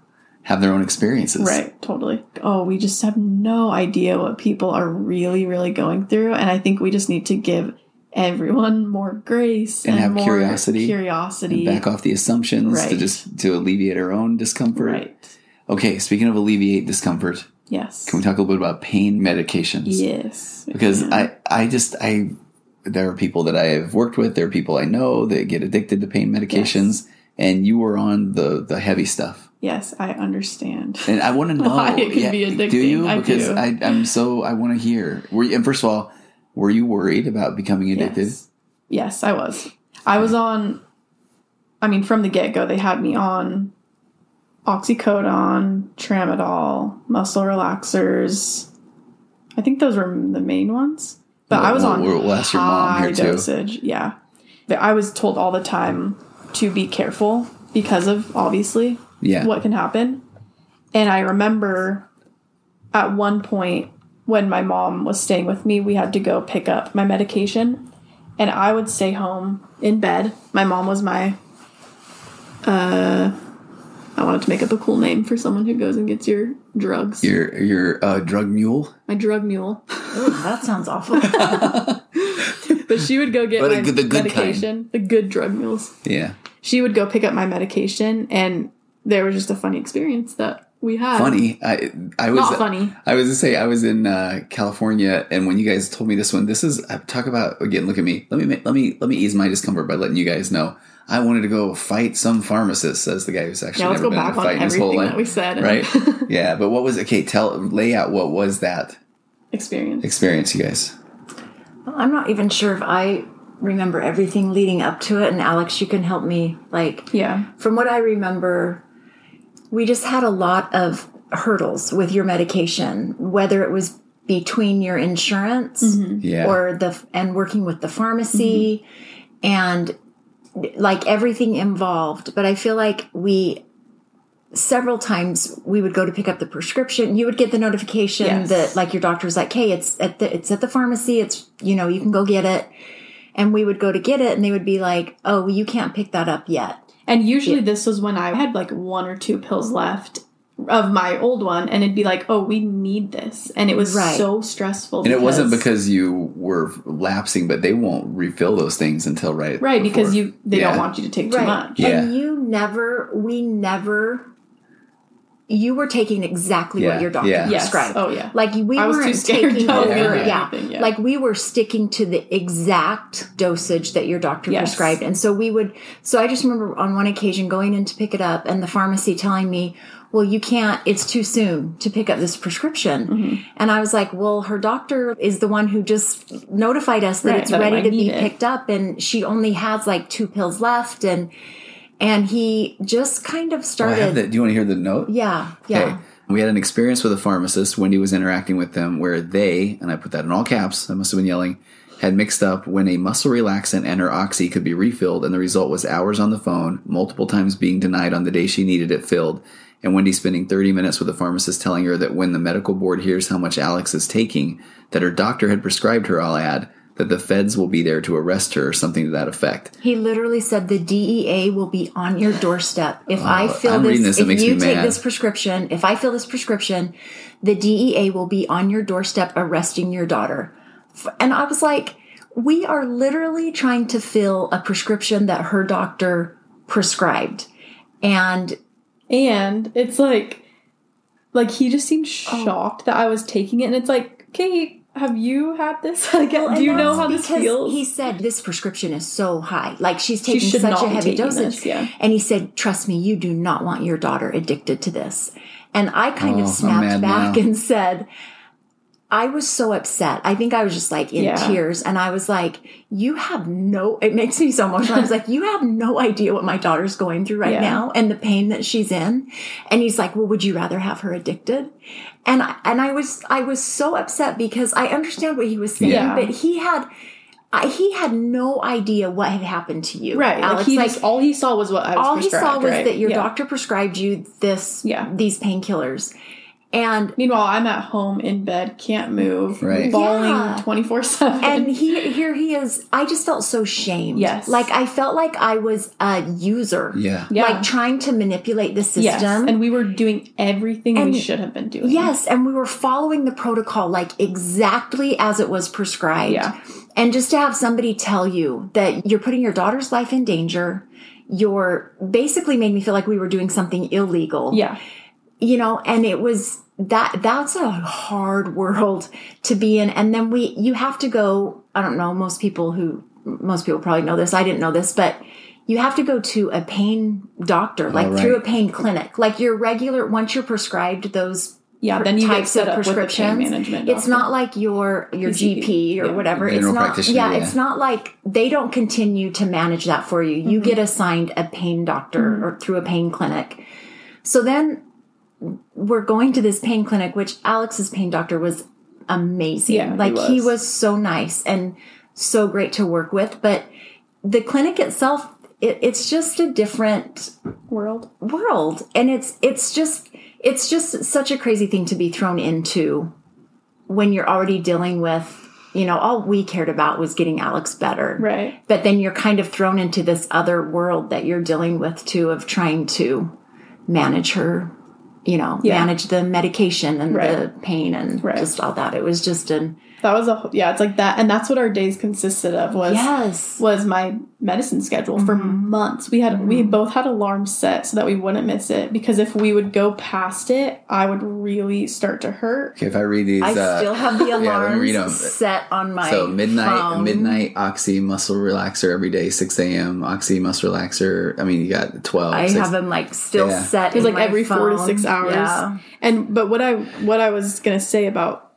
have their own experiences. Right, totally. Oh, we just have no idea what people are really, really going through. And I think we just need to give everyone more grace And have more curiosity. Curiosity. Back off the assumptions to just to alleviate our own discomfort. Right. Okay, speaking of alleviate discomfort, Yes. can we talk a little bit about pain medications? Yes. Because I, I just, I, there are people that I have worked with. There are people I know that get addicted to pain medications, and you were on the the heavy stuff. Yes, I understand. And I want to *laughs* know Why it can be Do addicting. you? I Because do. I, I'm so I want to hear. Were you, and first of all, were you worried about becoming addicted? Yes. Yes, I was. I was on, I mean, from the get go, they had me on oxycodone, tramadol, muscle relaxers. I think those were the main ones. But I was on we'll- we'll your mom high here, too. dosage. Yeah. But I was told all the time to be careful because of obviously Yeah. what can happen. And I remember at one point when my mom was staying with me, we had to go pick up my medication. And I would stay home in bed. My mom was my uh I wanted to make up a cool name for someone who goes and gets your drugs. Your your uh, drug mule. my drug mule. That sounds awful. *laughs* *laughs* But she would go get But my the good kind. medication. The good drug mules. Yeah. She would go pick up my medication and there was just a funny experience that we had. Funny. I I was Not funny. I was to say I was in uh, California, and when you guys told me this one, this is uh, talk about again. Look at me. Let me let me let me ease my discomfort by letting you guys know. I wanted to go fight some pharmacist, says the guy who's actually Yeah, let's never go been in back a on fight in his whole everything life. that we said. right? *laughs* yeah, but what was okay? Tell lay out what was that Experience. experience, you guys? Well, I'm not even sure if I remember everything leading up to it. And Alex, you can help me. Like, Yeah. from what I remember, we just had a lot of hurdles with your medication, whether it was between your insurance mm-hmm. Yeah, or the and working with the pharmacy mm-hmm. and like everything involved. But I feel like we several times we would go to pick up the prescription. You would get the notification Yes. that like your doctor's like, "Hey, it's at the it's at the pharmacy. It's you know you can go get it." And we would go to get it, and they would be like, "Oh, you can't pick that up yet." And usually this was when I had like one or two pills left of my old one, and it'd be like, "Oh, we need this," and it was Right. so stressful. And it wasn't because you were lapsing, but they won't refill those things until right. right because you they Yeah. don't want you to take too much. Yeah. And you never, we never, you were taking exactly Yeah, what your doctor yeah. Yes. prescribed. Oh, yeah. Like we I was weren't too scared taking to over. Yeah. anything, yeah. Like we were sticking to the exact dosage that your doctor Yes. prescribed. And so we would, so I just remember on one occasion going in to pick it up and the pharmacy telling me, well, you can't, it's too soon to pick up this prescription. Mm-hmm. And I was like, well, her doctor is the one who just notified us that Right, it's that ready to be it. picked up and she only has like two pills left. And, and he just kind of Oh, started. the, do you want to hear the note? Yeah. Yeah. Okay. We had an experience with a pharmacist. Wendy was interacting with them where they, and I put that in all caps, I must have been yelling, had mixed up when a muscle relaxant and her oxy could be refilled, and the result was hours on the phone, multiple times being denied on the day she needed it filled, and Wendy spending 30 minutes with the pharmacist telling her that when the medical board hears how much Alex is taking, that her doctor had prescribed her, I'll add, that the feds will be there to arrest her or something to that effect. He literally said the DEA will be on your doorstep if I oh, fill Oh, I'm this. this, if makes you me take mad. this prescription, if I fill this prescription, the DEA will be on your doorstep arresting your daughter. And I was like, we are literally trying to fill a prescription that her doctor prescribed, and And it's like, like he just seemed Oh. shocked that I was taking it, and it's like, okay, have you had this? *laughs* Like, Well, do you know how this feels? He said this prescription is so high, like she's taking should such a heavy dosage. this, yeah. And he said, "Trust me, you do not want your daughter addicted to this." And I kind Oh, of snapped back now. and said, "I was so upset. I think I was just like in Yeah. tears, and I was like, you have no. It makes me so emotional. I was like, you have no idea what my daughter's going through right Yeah. now and the pain that she's in." And he's like, "Well, would you rather have her addicted?" And I, and I was I was so upset because I understand what he was saying, Yeah. but he had I, he had no idea what had happened to you, right. Alex. like he like just all he saw was what I was all he saw was right? that your Yeah. doctor prescribed you this Yeah. these painkillers, and Meanwhile, I'm at home in bed, can't move, Right. bawling twenty four seven. and he here he is. I just felt so shamed. Yes. like I felt like I was a user. Yeah. Yeah. like trying to manipulate the system. yes, and we were doing everything And- we should have been doing. Yes, and we were following the protocol like exactly as it was prescribed. Yeah. And just to have somebody tell you that you're putting your daughter's life in danger, you're basically made me feel like we were doing something illegal. yeah, You know, and it was that that's a hard world to be in. And then we you have to go, I don't know, most people who most people probably know this. I didn't know this, but you have to go to a pain doctor, like right. through a pain clinic. Like your regular once you're prescribed those yeah. Then you get types set of up with pain prescriptions. management. It's not like your your PCP. GP or Yeah. whatever. It's not. Yeah, yeah. it's not like they don't continue to manage that for you. Mm-hmm. You get assigned a pain doctor or through a pain clinic. So then we're going to this pain clinic, which Alex's pain doctor was amazing. Yeah, like he was. was so nice and so great to work with. But the clinic itself, it, it's just a different world. world and it's it's just it's just such a crazy thing to be thrown into when you're already dealing with you know all we cared about was getting alex better Right. but then you're kind of thrown into this other world that you're dealing with too of trying to manage her you know Yeah. manage the medication and the pain and Right. just all that it was just an That was a yeah. It's like that, and that's what our days consisted of. Was yes was my medicine schedule for Mm-hmm. months. We had we both had alarms set so that we wouldn't miss it because if we would go past it, I would really start to hurt. Okay, if I read these, i uh, still have the *laughs* yeah, let alarms read 'em. set on my So midnight, phone. midnight oxy muscle relaxer every day, six a.m. oxy muscle relaxer. I mean, you got twelve. I six- have them like still Yeah. set. It was like my every four to six hours. Yeah. And but what I what I was gonna say about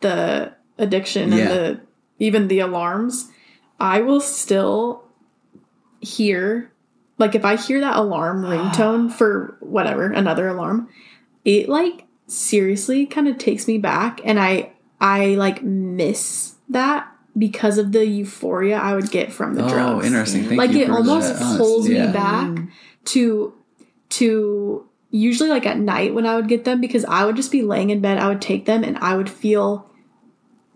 the addiction Yeah. and the even the alarms, I will still hear like if I hear that alarm *sighs* ringtone for whatever another alarm, it like seriously kind of takes me back, and I I like miss that because of the euphoria I would get from the oh, drugs. interesting. Thank like it almost that. Oh, pulls yeah. me back to to usually like at night when I would get them because I would just be laying in bed. I would take them and I would feel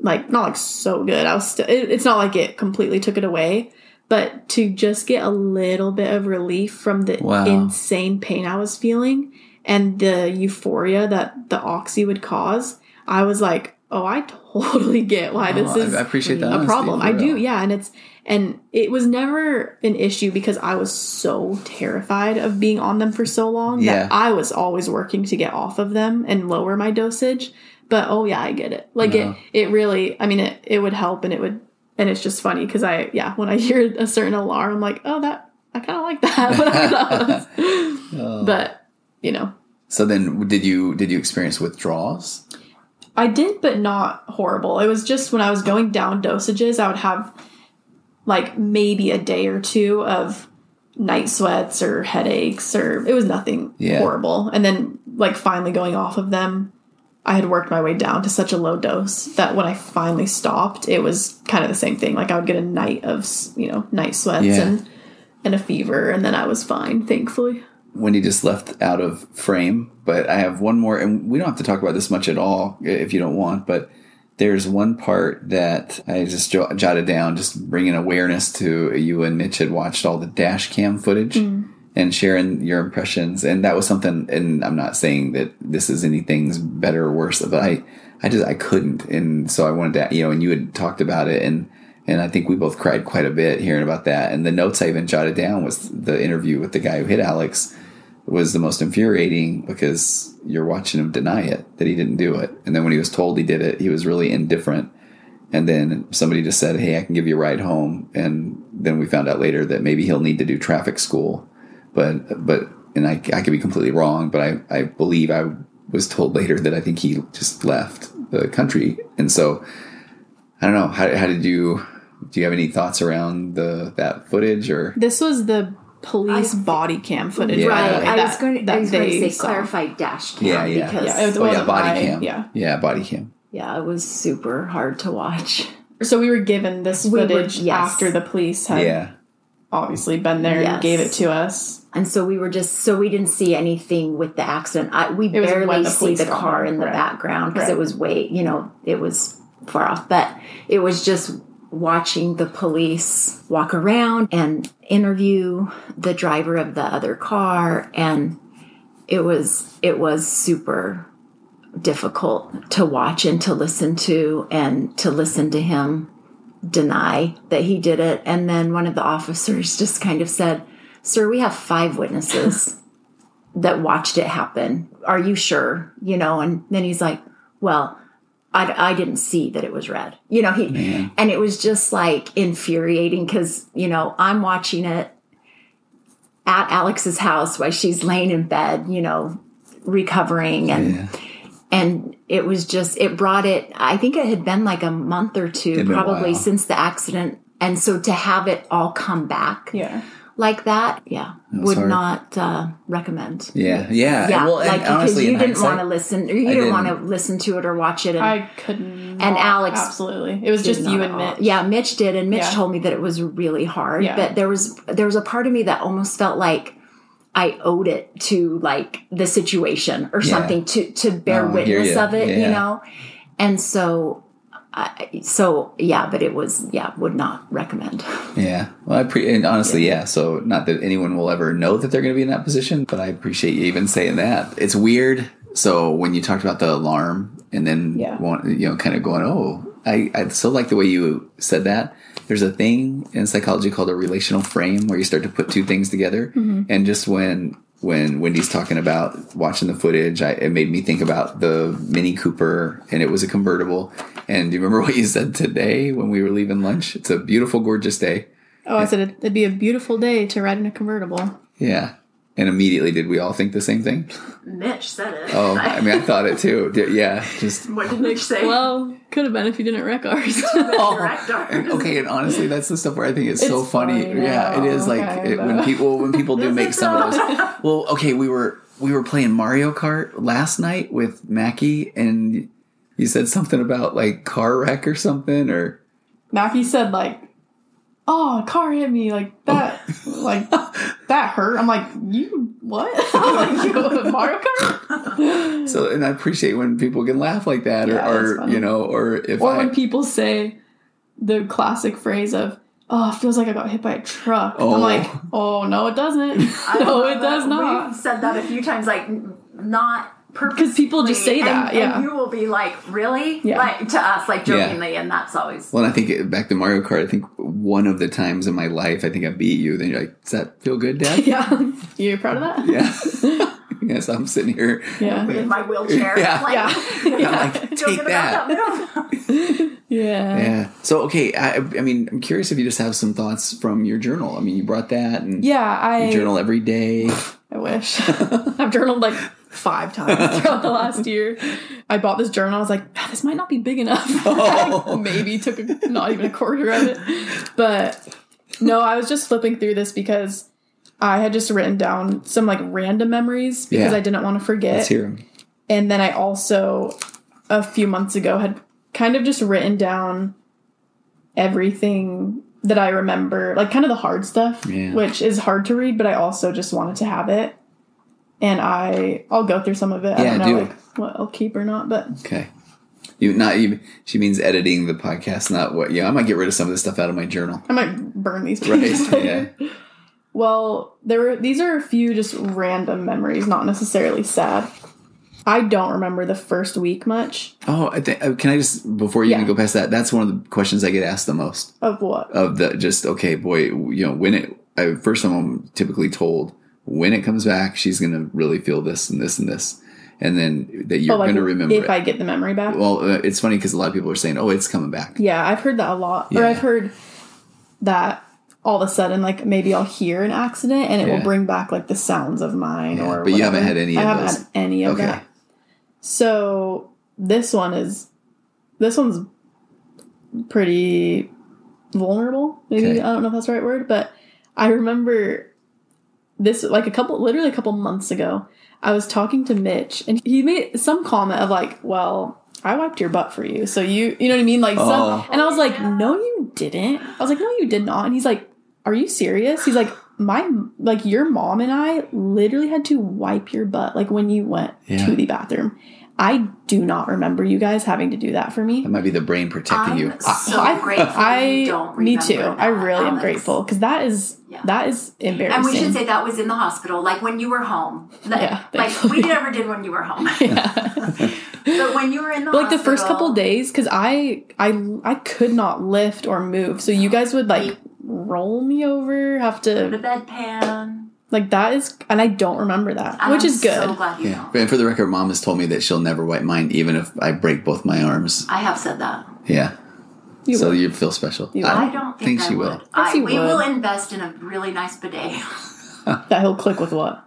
like not like so good. I was still. It, it's not like it completely took it away, but to just get a little bit of relief from the Wow. insane pain I was feeling and the euphoria that the oxy would cause, I was like, oh, I *laughs* totally get why oh, this Oh, I- is I appreciate that a problem. I do, yeah, and it's and it was never an issue because I was so terrified of being on them for so long Yeah. that I was always working to get off of them and lower my dosage. But oh yeah, I get it. Like No. it, it really. I mean, it it would help, and it would, and it's just funny because I yeah, when I *laughs* hear a certain alarm, I'm like, oh that I kind of like that. *laughs* Was. Oh. But you know, So then, did you did you experience withdrawals? I did, but not horrible. It was just when I was going down dosages, I would have like maybe a day or two of night sweats or headaches, or it was nothing Yeah. horrible. And then, like, finally going off of them, I had worked my way down to such a low dose that when I finally stopped, it was kind of the same thing. Like, I would get a night of, you know, night sweats Yeah. and and a fever, and then I was fine, thankfully. Wendy just left out of frame, but I have one more, and we don't have to talk about this much at all if you don't want. But there's one part that I just jo- jotted down, just bringing awareness to you and Mitch had watched all the dash cam footage mm. And sharing your impressions, and that was something. And I'm not saying that this is anything's better or worse, but I, I just I couldn't, and so I wanted to, you know, and you had talked about it, and and I think we both cried quite a bit hearing about that. And the notes I even jotted down was the interview with the guy who hit Alex was the most infuriating because you're watching him deny it that he didn't do it. And then when he was told he did it, he was really indifferent. And then somebody just said, Hey, I can give you a ride home. And then we found out later that maybe he'll need to do traffic school. But, but, and I, I could be completely wrong, but I, I believe I was told later that I think he just left the country. And so I don't know. How, how did you, do you have any thoughts around the, that footage or? This was the police I- body cam footage, Yeah. Right. way, I was going to, I was going to say saw. clarified dash cam Yeah, yeah. because Yeah, it was- Oh yeah, body my- cam. yeah. yeah, body cam. yeah, it was super hard to watch. So we were given this We were- footage yes. after the police had Yeah, obviously been there Yes. and gave it to us. And so we were just so we didn't see anything with the accident. I, we It was when barely the see the car in the right. background because Right. it was way, you know, it was far off. But it was just watching the police walk around and interview the driver of the other car, and it was it was super difficult to watch and to listen to and to listen to him deny that he did it. And then one of the officers just kind of said, Sir, we have five witnesses *laughs* that watched it happen. Are you sure? You know, and then he's like, Well, I, I didn't see that it was red. You know, he, and it was just like infuriating because, you know, I'm watching it at Alex's house while she's laying in bed, you know, recovering and yeah. and it was just it brought it i think it had been like a month or two It'd probably since the accident and so to have it all come back Yeah. like that yeah would hard. not uh, recommend Yeah, yeah. yeah well, and like because honestly, you didn't want to listen or you I didn't want to listen to it or watch it and I couldn't. And Alex absolutely. It was just you not and at all. Mitch. Yeah, Mitch did, and Mitch Yeah. told me that it was really hard. Yeah. But there was there was a part of me that almost felt like I owed it to like the situation or Yeah. something to to bear hear witness of it, you know. And so, I, so yeah, but it was yeah, would not recommend. *laughs* Yeah. Well, I pre- and honestly, yeah. So not that anyone will ever know that they're going to be in that position, but I appreciate you even saying that. It's weird. So when you talked about the alarm and then Yeah. want, you know, kind of going, oh, I, I so like the way you said that. There's a thing in psychology called a relational frame where you start to put two things together. Mm-hmm. And just when when Wendy's talking about watching the footage, I, it made me think about the Mini Cooper, and it was a convertible. And do you remember *laughs* what you said today when we were leaving lunch? It's a beautiful, gorgeous day. Oh, I said it'd be a beautiful day to ride in a convertible. Yeah. And immediately, did we all think the same thing? Mitch said it. Oh, I mean, I thought it too. Di- Yeah, just what did Mitch say? Well, could have been if you didn't wreck ours. *laughs* oh. Okay, and honestly, that's the stuff where I think it's, so funny. funny Yeah, it is now, is like it, when people when people do make some of those. Well, okay, we were we were playing Mario Kart last night with Mackie, and you said something about like car wreck or something, or Mackie said like "Oh, a car hit me like that, *laughs* like that hurt." I'm like, "You what?" *laughs* I'm like, "You Mario Kart?" So, and I appreciate when people can laugh like that, or, Yeah, that's or you know, or if Or I, when people say the classic phrase of, "Oh, it feels like I got hit by a truck." Oh. I'm like, "Oh no, it doesn't. *laughs* no, it does not." We've said that a few times, like n- not Because people just say that, and, yeah. And you will be like, really? Yeah. Like to us, like Yeah. jokingly, and that's always. Well, I think back to Mario Kart. I think one of the times in my life, I think I beat you. Then you're like, "Does that feel good, Dad?" *laughs* Yeah, You're proud of that? *laughs* Yeah. *laughs* yes, I'm sitting here. Yeah. in my wheelchair. Yeah. like, Yeah. I'm like, take that. that. Yeah. Yeah. So okay, I, I mean, I'm curious if you just have some thoughts from your journal. I mean, you brought that and Yeah, I you journal every day. I wish. I've journaled like five times *laughs* throughout the last year. I bought this journal. I was like, "Ah, this might not be big enough. *laughs* Oh. *laughs* Maybe took a, not even a quarter of it. But no, I was just flipping through this because I had just written down some like random memories because Yeah. I didn't want to forget. Let's hear 'em. And then I also, a few months ago, had kind of just written down everything that I remember, like kind of the hard stuff, Yeah. which is hard to read, but I also just wanted to have it. And I, I'll go through some of it. I Yeah, don't know do. like what I'll keep or not, but Okay. You not even. She means editing the podcast, not what. Yeah, I might get rid of some of this stuff out of my journal. I might burn these Right. *laughs* Yeah. *laughs* Well, there were these are a few just random memories, not necessarily sad. I don't remember the first week much Oh, I think. uh, Can I just before you Yeah. even go past that? That's one of the questions I get asked the most. of what. Of the just okay, boy. You know when it. I, first, I'm typically told when it comes back, she's going to really feel this and this and this, and then that you're Oh, like going to remember if it. I get the memory back. well, uh, it's funny because a lot of people are saying, "Oh, it's coming back." Yeah, I've heard that a lot. Or I've heard that all of a sudden, like maybe I'll hear an accident and it Yeah. will bring back like the sounds of mine Yeah, or but you haven't had any I of haven't those. had any of Okay. that. So this one is this one's pretty vulnerable. Maybe Okay. I don't know if that's the right word, but I remember this like a couple literally a couple months ago. I was talking to Mitch and he made some comment of like, "Well, I wiped your butt for you." So you you know what I mean? Like Oh. some and I was like, "No, you didn't." I was like, "No, you did not." And he's like, "Are you serious?" He's like, "My like your mom and I literally had to wipe your butt like when you went Yeah. to the bathroom." I do not remember you guys having to do that for me. That might be the brain protecting you. I'm so I- grateful I you don't me too. that, I really am grateful because that is Yeah. that is embarrassing. And we should say that was in the hospital, like when you were home. Like, Yeah, like we never did when you were home. *laughs* *laughs* but when you were in the But, like the first couple days because I I I could not lift or move, so you guys would like roll me over, have the to the bedpan. Like that is, and I don't remember that, And which I'm is good. So glad you Yeah. know. And for the record, mom has told me that she'll never wipe mine, even if I break both my arms. I have said that. Yeah. You so will. you feel special. You I don't think, I she would. will. I, you we would. will invest in a really nice bidet. *laughs* that he'll click with what?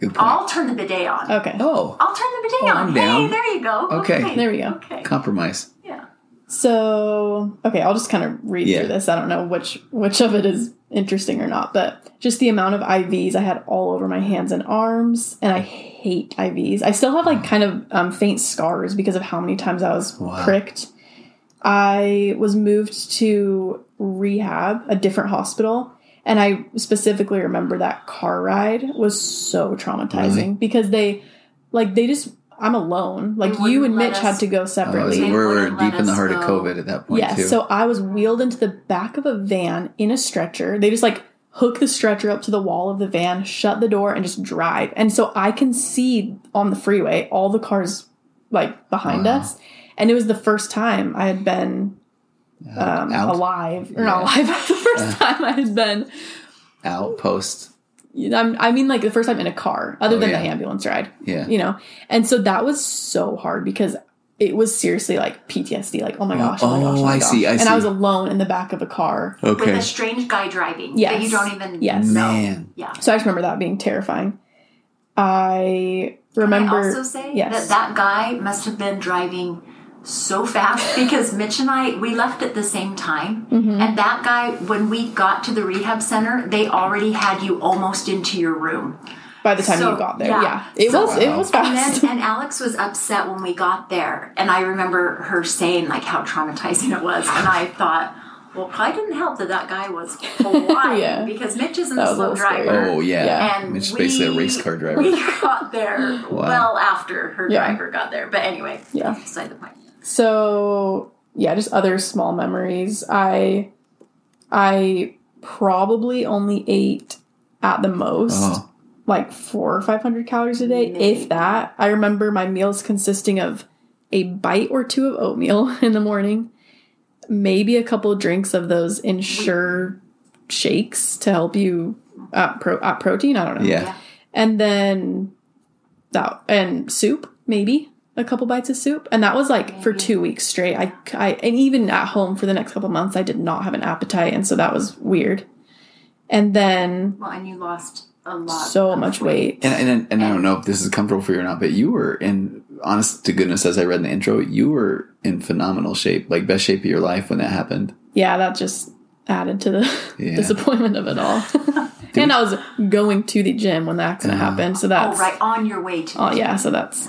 Good point. I'll turn the bidet on. Okay, oh, I'll turn the bidet Oh, on. I'm Hey, down. there you go. Okay. There we go. Okay. compromise. Yeah. so okay, I'll just kind of read Yeah. through this. I don't know which which of it is interesting or not, but just the amount of IVs I had all over my hands and arms, and I hate IVs. I still have like kind of um, faint scars because of how many times I was Wow. pricked. I was moved to rehab, a different hospital, and I specifically remember that car ride was so traumatizing Really? because they, like, they just. I'm alone. Like you and Mitch us- had to go Oh, separately. They we're deep in the us heart of. COVID at that point Yes. too. So I was wheeled into the back of a van in a stretcher. They just like hook the stretcher up to the wall of the van, shut the door, and just drive. And so I can see on the freeway all the cars like behind Wow. us. And it was the first time I had been um, alive, or not alive. *laughs* the first time I had been. out, post. I'm, I mean, like the first time in a car, other Oh, than yeah. the ambulance ride. Yeah. You know, and so that was so hard because it was seriously like PTSD. Like, oh my oh, gosh, oh my oh, gosh, Oh, oh my I gosh. see, I and see. I was alone in the back of a car. With a strange guy driving that you don't even Yes. know. Man. Yeah. So I just remember that being terrifying. I remember. Can I also say yes. that that guy must have been driving so fast *laughs* because Mitch and I we left at the same time, Mm-hmm. and that guy when we got to the rehab center, they already had you almost into your room. by the time so, you got there, yeah. yeah, it So- was it was And fast. then and Alex was upset when we got there, and I remember her saying like how traumatizing it was, and I thought. Well, probably didn't help that that guy was flying *laughs* Yeah. because Mitch isn't a was a slow scary. driver. Oh yeah, Yeah. And Mitch is we, basically a race car *laughs* driver. We got there well after her Yeah. driver got there. But anyway, Yeah. beside the point. So yeah, just other small memories. I I probably only ate at the most Oh, like four or five hundred calories a day, if that. I remember my meals consisting of a bite or two of oatmeal *laughs* in the morning, maybe a couple of drinks of those Ensure shakes to help you at, pro- at protein. I don't know. yeah. and then that and soup maybe a couple bites of soup and that was like for two weeks straight I, I and even at home for the next couple months i did not have an appetite and so that was weird and then Well, and you lost a lot. so much weight And, and and I don't know if this is comfortable for you or not, but you were in honest to goodness, as I read in the intro, you were in phenomenal shape, like best shape of your life when that happened. yeah that just added to the *laughs* Yeah. disappointment of it all *laughs* and i was going to the gym when the accident Uh-huh. happened so Oh, that's right on your way to. oh yeah so that's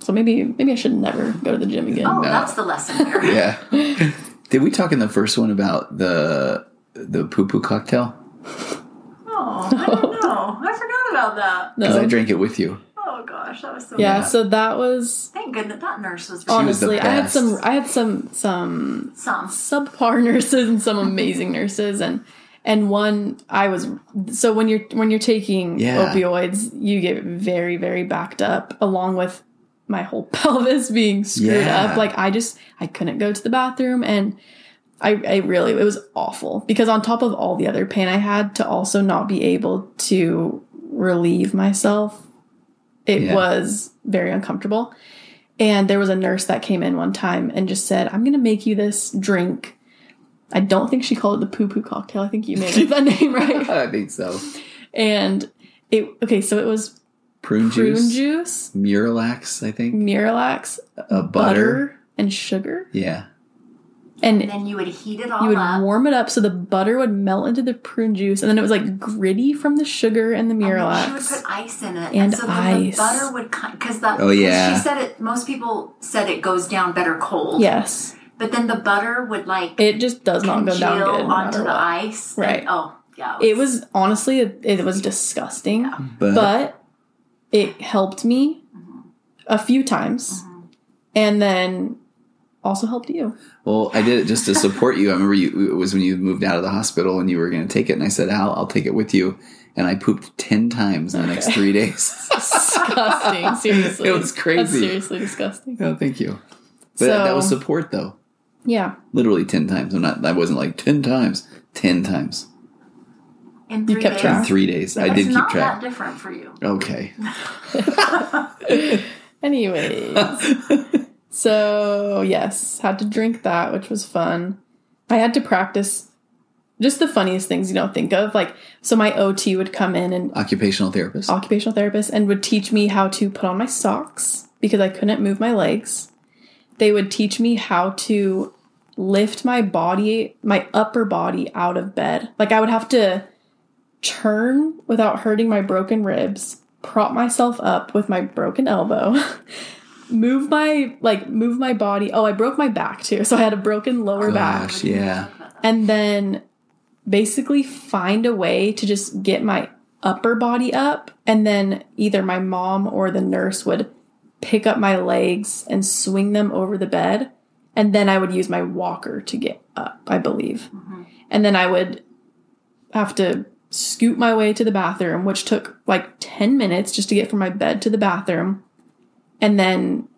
so maybe maybe i should never go to the gym again Oh, that's the lesson here. *laughs* Yeah. *laughs* Did we talk in the first one about the the poo poo cocktail? Oh, I don't *laughs* know. I forgot about that. Because no I drank it with you. Oh gosh, that was so. yeah Yeah. so that was Thank goodness that nurse was was honestly i had some i had some some some. subpar nurses and some amazing nurses and and one I was so when you're when you're taking Yeah. opioids you get very very backed up along with my whole *laughs* pelvis being screwed Yeah. up like I just I couldn't go to the bathroom and I, I really it was awful because on top of all the other pain I had to also not be able to relieve myself it Yeah. was very uncomfortable and there was a nurse that came in one time and just said, I'm going to make you this drink. I don't think she called it the poo poo cocktail. I think you made up *laughs* that name, right? I think so. And it, okay, so it was Prune, prune juice, juice, Miralax, I think. Miralax, Uh, butter. butter, and sugar. Yeah. And And then you would heat it all you would up. warm it up so the butter would melt into the prune juice. And then it was like gritty from the sugar and the and then she would put ice in it, And so then ice. the butter would because that. Oh, yeah. She said it. Most people said it goes down better cold. Yes. But then the butter would like It just does not go down good. no onto the what. ice. and- Right. oh yeah. It was honestly, it, it was disgusting. But, but it helped me a few times and then also helped you well, I did it just to support you. I remember you. It was when you moved out of the hospital and you were going to take it, and I said, "Al, I'll take it with you." And I pooped ten times in the next three days. *laughs* disgusting seriously It was crazy. That's seriously disgusting oh, thank you. But that was support, though. yeah Literally ten times. I'm not. I wasn't like ten times. Ten times in you kept days. in track. three days. I did keep not track. that different for you. Okay. *laughs* anyways *laughs* so yes had to drink that which was fun i had to practice just the funniest things you don't think of like so my ot would come in and Occupational therapist. occupational therapist and would teach me how to put on my socks because I couldn't move my legs. They would teach me how to lift my body, my upper body out of bed. Like I would have to turn without hurting my broken ribs, prop myself up with my broken elbow. *laughs* Move my like move my body. Oh, I broke my back too. So I had a broken lower back yeah. and then basically find a way to just get my upper body up and then either my mom or the nurse would pick up my legs and swing them over the bed and then I would use my walker to get up, I believe. Mm-hmm. And then I would have to scoot my way to the bathroom, which took like 10 minutes just to get from my bed to the bathroom. And then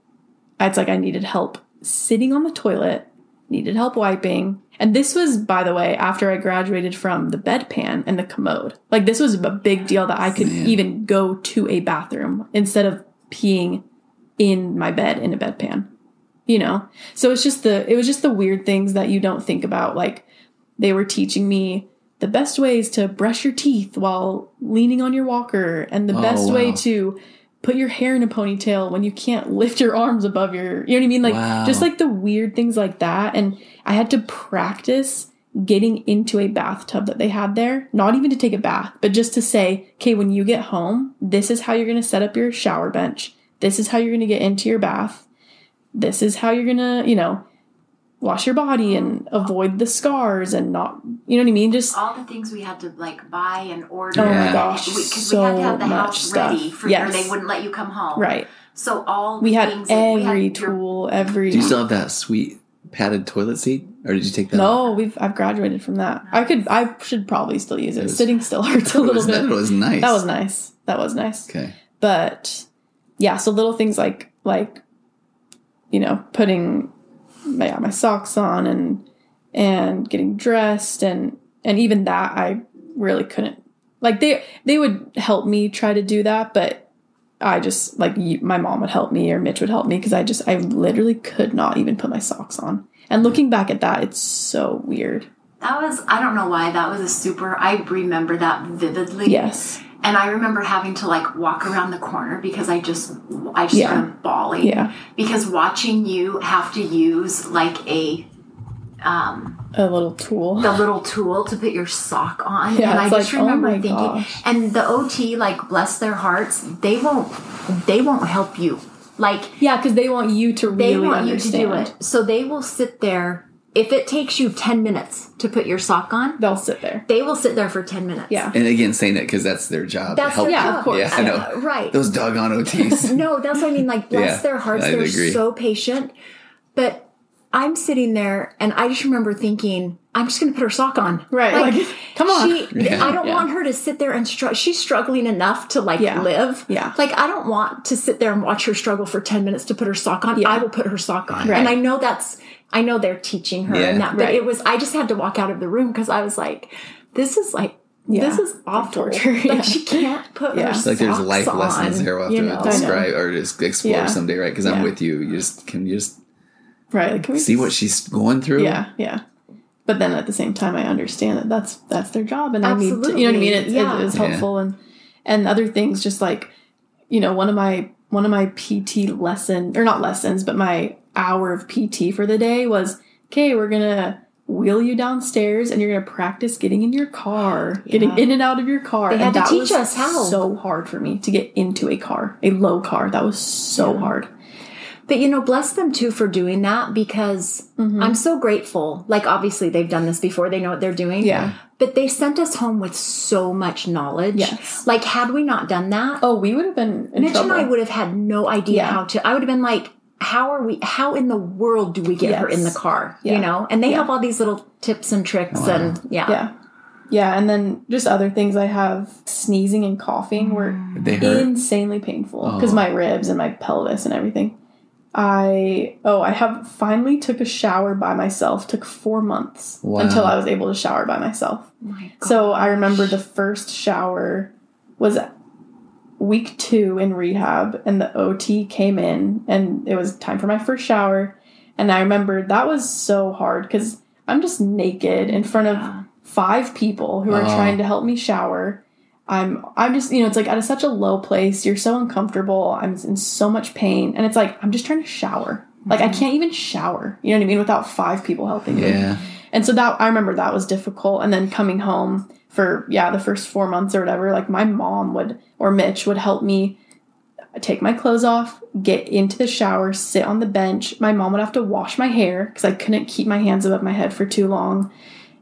it's like I needed help sitting on the toilet, needed help wiping. And this was, by the way, after I graduated from the bedpan and the commode. Like this was a big deal that I could Man. even go to a bathroom instead of peeing in my bed in a bedpan. You know? So it's just the it was just the weird things that you don't think about. Like they were teaching me the best ways to brush your teeth while leaning on your walker and the Oh, best way to put your hair in a ponytail when you can't *laughs* lift your arms above your you know what I mean? Like Wow. just like the weird things like that. And I had to practice getting into a bathtub that they had there, not even to take a bath, but just to say, okay, when you get home, this is how you're gonna set up your shower bench. This is how you're gonna get into your bath. This is how you're gonna, you know, wash your body and avoid the scars and not you know what I mean? Just all the things we had to like buy and order. Oh my gosh, because so we had to have the much house ready stuff. for Yes. or they wouldn't let you come home. right. So all We the had things that- we had every your- tool, every Do you still have that sweet padded toilet seat, or did you take that? No, we've I've graduated from that. I could I should probably still use it. was- Sitting still *laughs* hurts a *laughs* little was, bit. that was nice. That was nice. That was nice. okay. But yeah, so little things like like you know, putting my my socks on and and getting dressed and and even that I really couldn't like they they would help me try to do that, but I just like my mom would help me or Mitch would help me because I just I literally could not even put my socks on. And looking back at that, it's so weird. That was I don't know why that was a super. I remember that vividly. Yes. And I remember having to like walk around the corner because I just I just Yeah. started bawling. Yeah. Because watching you have to use like a um A little tool. the little tool to put your sock on. Yeah, and I just like, oh remember my thinking gosh. and the OT, like bless their hearts, they won't they won't help you. Like Yeah, because they want you to they want understand. you to do it. So they will sit there. If it takes you ten minutes to put your sock on, They'll sit there. they will sit there for ten minutes. Yeah. And again, saying it because that's their job. That's help their you. Yeah, of course. Yeah, I know. Uh, right. Those doggone OTs. *laughs* No, that's what I mean. Like, bless Yeah, their hearts. I They're agree. so patient. But I'm sitting there and I just remember thinking, I'm just going to put her sock on. Right, like, come on. She, *laughs* Yeah. I don't Yeah. want her to sit there and struggle. She's struggling enough to like Yeah. live. Yeah. Like, I don't want to sit there and watch her struggle for 10 minutes to put her sock on. Yeah. I will put her sock on. Right. And I know that's, I know they're teaching her Yeah. and that, but Right. it was, I just had to walk out of the room because I was like, this is like, Yeah. this is awful. torture. Like, Yeah. she can't put Yeah. her It's like there's socks life lessons on, there we'll have you to know? describe or just explore Yeah. someday, right? Because I'm with you. You just can you just Right. Like, can we see just- what she's going through. Yeah. Yeah. But then at the same time, I understand that that's that's their job, and I need to, you know what I mean. It's, Yeah. it is Yeah. helpful, and and other things just like, you know, one of my one of my PT lesson or not lessons, but my hour of PT for the day was okay. We're gonna wheel you downstairs, and you're gonna practice getting in your car, *sighs* getting in and out of your car. They had and to that teach was us how. So hard for me to get into a car, a low car. That was so hard. But you know, bless them too for doing that because Mm-hmm. I'm so grateful. Like, obviously, they've done this before, they know what they're doing. Yeah. But they sent us home with so much knowledge. Yes. Like, had we not done that, Oh, we would have been in Mitch trouble. and I would have had no idea Yeah. how to. I would have been like, how are we, how in the world do we get her in the car? Yeah. You know? And they Yeah. have all these little tips and tricks oh, and yeah. Yeah. Yeah, and then just other things I have sneezing and coughing were They insanely painful because Oh. my ribs and my pelvis and everything. I oh, I have finally took a shower by myself. Took 4 months Wow. until I was able to shower by myself. My So I remember the first shower was week 2 in rehab and the OT came in and it was time for my first shower and I remember that was so hard cuz I'm just naked in front of five people who are Oh. trying to help me shower. I'm I'm just you know it's like at a, such a low place. You're so uncomfortable. I'm in so much pain, and it's like I'm just trying to shower. Like I mm-hmm. can't even shower. You know what I mean? Without five people helping me. Yeah. And so that I remember that was difficult. And then coming home for yeah the first four months or whatever, like my mom would or Mitch would help me take my clothes off, get into the shower, sit on the bench. My mom would have to wash my hair because I couldn't keep my hands above my head for too long.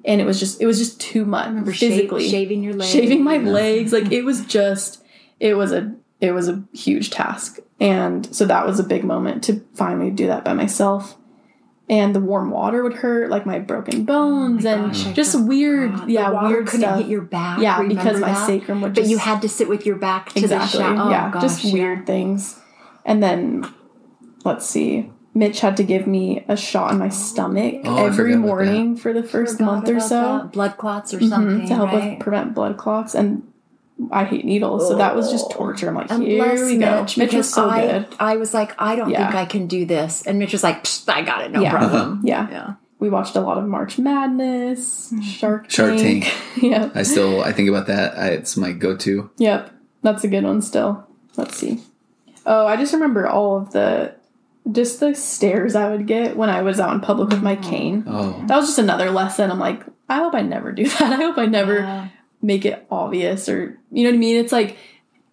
And it was just it was just too much physically shaving your legs. shaving my legs like it was just it was a it was a huge task and so that was a big moment to finally do that by myself and the warm water would hurt like my broken oh bones and Oh gosh, just weird God, the yeah water weird couldn't stuff hit your back. yeah because my that? sacrum would But you had to sit with your back to exactly the shower. Oh, yeah gosh, just yeah. weird things and then let's see mitch had to give me a shot in my oh stomach Oh, every morning for the first month or so that. blood clots or mm-hmm, something to help right? with prevent blood clots and I hate needles, so that was just oh. torture. I'm like, And here bless we go. Mitch, Mitch was so I, good. I was like, I don't Yeah. think I can do this, and Mitch was like, "Psst, I got it, no Yeah. problem. *laughs* Yeah. Yeah. We watched a lot of March Madness, mm-hmm. Shark Shark Tank. *laughs* yeah. I still I think about that. I, it's my go-to. Yep. That's a good one still. Let's see. Oh, I just remember all of the just the stares I would get when I was out in public with my oh. cane. Oh, That was just another lesson. I'm like, I hope I never do *laughs* that. I hope I never make it obvious or you know what I mean? It's like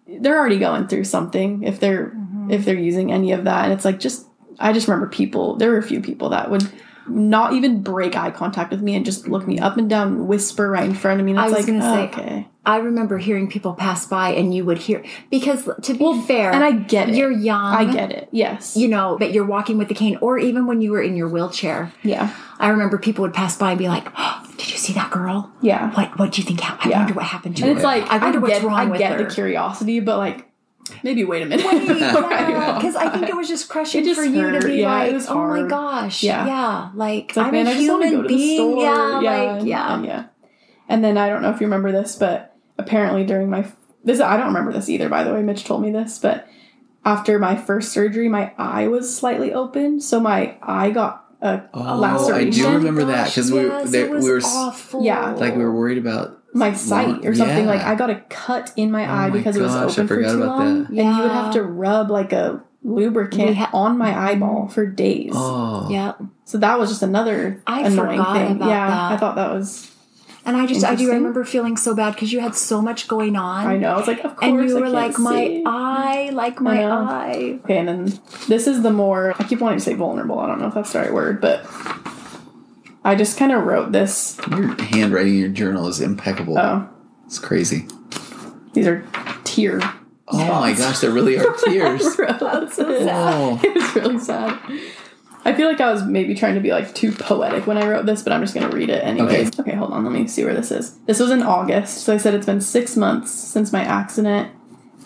they're already going through something if they're mm-hmm. if they're using any of that and it's like just I just remember people there were a few people that would not even break eye contact with me and just look me mm-hmm. up and down, whisper right in front of me. And I it's was like, gonna say, oh, okay. I remember hearing people pass by and you would hear because to be fair, and I get it. You're young. I get it. Yes. You know, but you're walking with the cane, or even when you were in your wheelchair. yeah. I remember people would pass by and be like, *gasps* oh, "Did you see that girl? Yeah. What What do you think happened? I wonder what happened to And her. it's like I wonder I what's get, wrong I with get her. the curiosity, but like maybe wait a minute. because *laughs* I think it was just crushing just for you to be Yeah, like, "Oh my gosh, Yeah. yeah, like, like, I'm man, a I human go to the being, store. yeah, like, yeah, and yeah. And then I don't know if you remember this, but apparently during my this I don't remember this either. By the way, Mitch told me this, but after my first surgery, my eye was slightly open, so my eye got a Oh, laceration. I do remember that because we Yes, they, it was we were awful. Yeah. like we were worried about my sight or something. Yeah. Like I got a cut in my oh eye Oh my because it was gosh, I open for too about long, that. and you would have to rub like a lubricant ha- on my eyeball for days. Oh, yeah. So that was just another I annoying thing. about yeah, that. I thought that was. And I just, I do remember feeling so bad because you had so much going on. I know. I was like, of course. And you I were can't like, my see." eye, like my eye. Okay, and then this is the more I keep wanting to say vulnerable. I don't know if that's the right word, but I just kind of wrote this. your handwriting in your journal is impeccable. Oh, It's crazy. these are tear. Oh my gosh, there really are *laughs* tears. That's it. Oh, It was really sad. I feel like I was maybe trying to be like too poetic when I wrote this, but I'm just gonna read it anyways. Okay. Okay, hold on. Let me see where this is. This was in August, so I said it's been six months since my accident.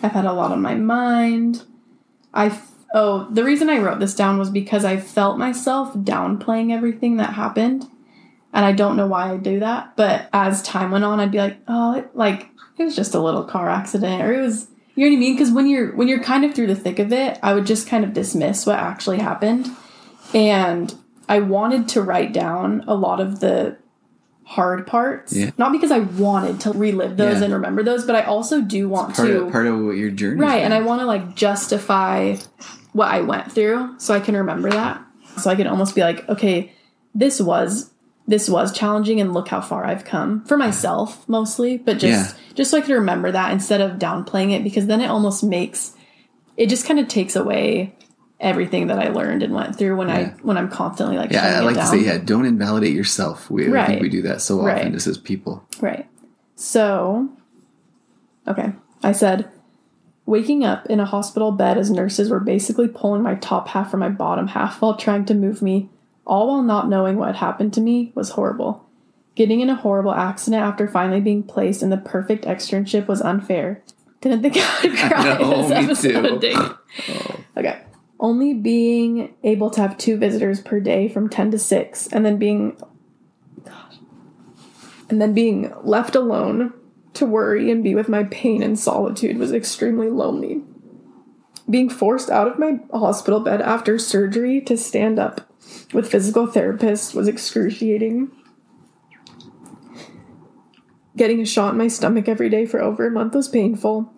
I've had a lot on my mind. I f- oh, the reason I wrote this down was because I felt myself downplaying everything that happened, and I don't know why I do that. But as time went on, I'd be like, oh, it, like it was just a little car accident, or it was. You know what I mean? Because when you're when you're kind of through the thick of it, I would just kind of dismiss what actually happened, and I wanted to write down a lot of the hard parts. Yeah. Not because I wanted to relive those Yeah. and remember those, but I also do want part to of part of what your journey. right and i want to like justify what i went through so i can remember that so i can almost be like okay this was this was challenging and look how far i've come for myself mostly but just just so i can remember that instead of downplaying it because then it almost makes it just kind of takes away everything that i learned and went through when I when I'm constantly like Yeah, I like to say, yeah, don't invalidate yourself. We, I think we do that so often Right. just as people. Right. So, okay. I said, waking up in a hospital bed as nurses were basically pulling my top half from my bottom half while trying to move me, all while not knowing what happened to me, was horrible. Getting in a horrible accident after finally being placed in the perfect externship was unfair. Didn't think *laughs* I would cry know, this me episode. too. *laughs* Dang. Okay. Only being able to have two visitors per day from 10 to 6 and then being and then being left alone to worry and be with my pain and solitude was extremely lonely. Being forced out of my hospital bed after surgery to stand up with physical therapists was excruciating. Getting a shot in my stomach every day for over a month was painful.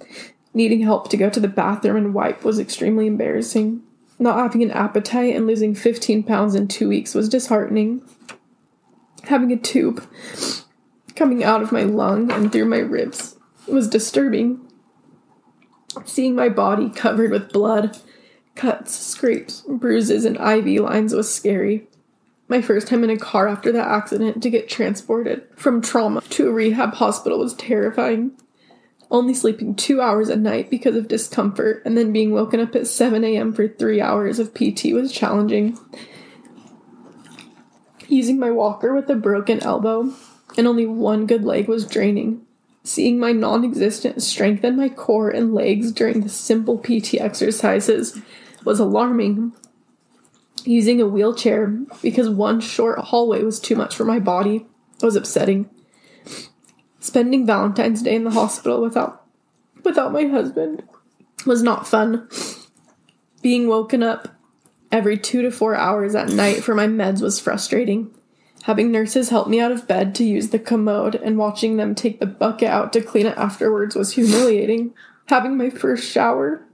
Needing help to go to the bathroom and wipe was extremely embarrassing. Not having an appetite and losing 15 pounds in two weeks was disheartening. Having a tube coming out of my lung and through my ribs was disturbing. Seeing my body covered with blood, cuts, scrapes, bruises, and IV lines was scary. My first time in a car after that accident to get transported from trauma to a rehab hospital was terrifying. Only sleeping two hours a night because of discomfort and then being woken up at 7 a.m. for three hours of PT was challenging. Using my walker with a broken elbow and only one good leg was draining. Seeing my non existent strength in my core and legs during the simple PT exercises was alarming. Using a wheelchair because one short hallway was too much for my body was upsetting. Spending Valentine's Day in the hospital without without my husband was not fun. Being woken up every 2 to 4 hours at night for my meds was frustrating. Having nurses help me out of bed to use the commode and watching them take the bucket out to clean it afterwards was humiliating. Having my first shower.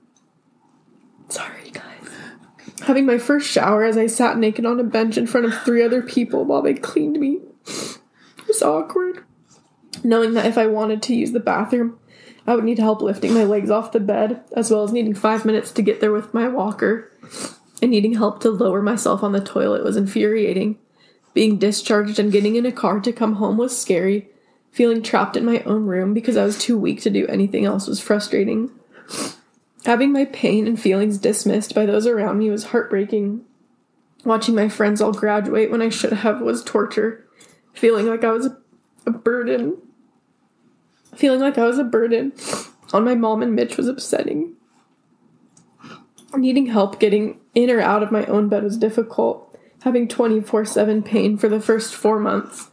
Sorry, guys. Having my first shower as I sat naked on a bench in front of three other people while they cleaned me was awkward. Knowing that if I wanted to use the bathroom, I would need help lifting my legs off the bed, as well as needing five minutes to get there with my walker, and needing help to lower myself on the toilet was infuriating. Being discharged and getting in a car to come home was scary. Feeling trapped in my own room because I was too weak to do anything else was frustrating. Having my pain and feelings dismissed by those around me was heartbreaking. Watching my friends all graduate when I should have was torture. Feeling like I was a, burden. Feeling like I was a burden on my mom and Mitch was upsetting. Needing help getting in or out of my own bed was difficult. Having 24 7 pain for the first four months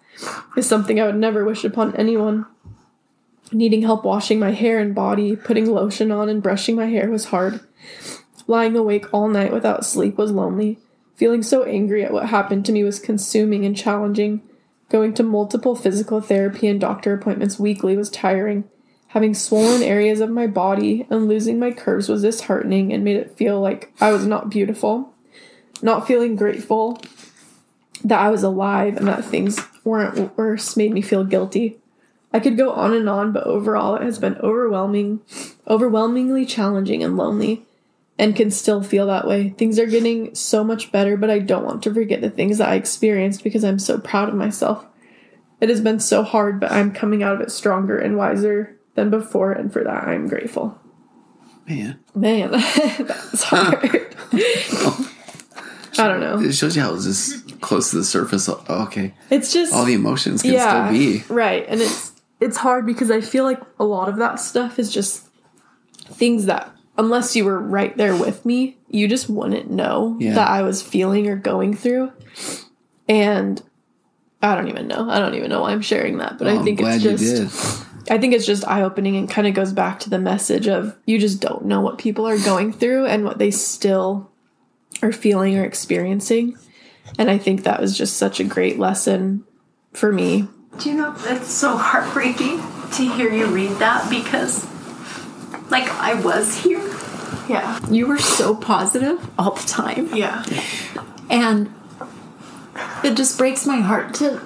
is something I would never wish upon anyone. Needing help washing my hair and body, putting lotion on, and brushing my hair was hard. Lying awake all night without sleep was lonely. Feeling so angry at what happened to me was consuming and challenging. Going to multiple physical therapy and doctor appointments weekly was tiring. Having swollen areas of my body and losing my curves was disheartening and made it feel like I was not beautiful. Not feeling grateful that I was alive and that things weren't worse made me feel guilty. I could go on and on, but overall it has been overwhelming, overwhelmingly challenging and lonely, and can still feel that way. Things are getting so much better, but I don't want to forget the things that I experienced because I'm so proud of myself. It has been so hard, but I'm coming out of it stronger and wiser than before, and for that I'm grateful. Man, Man, *laughs* that's hard. *laughs* I don't know. it shows you how it's just close to the surface. Oh, okay, It's just all the emotions can yeah, still be. right, and it's it's hard because I feel like a lot of that stuff is just things that unless you were right there with me, you just wouldn't know Yeah. that I was feeling or going through. And I don't even know. I don't even know why I'm sharing that, but Oh, I think I'm glad it's just you did. I think it's just eye opening and kind of goes back to the message of you just don't know what people are going through and what they still are feeling or experiencing. And I think that was just such a great lesson for me. Do you know that's so heartbreaking to hear you read that because, like, I was here. Yeah. You were so positive all the time. Yeah. And it just breaks my heart to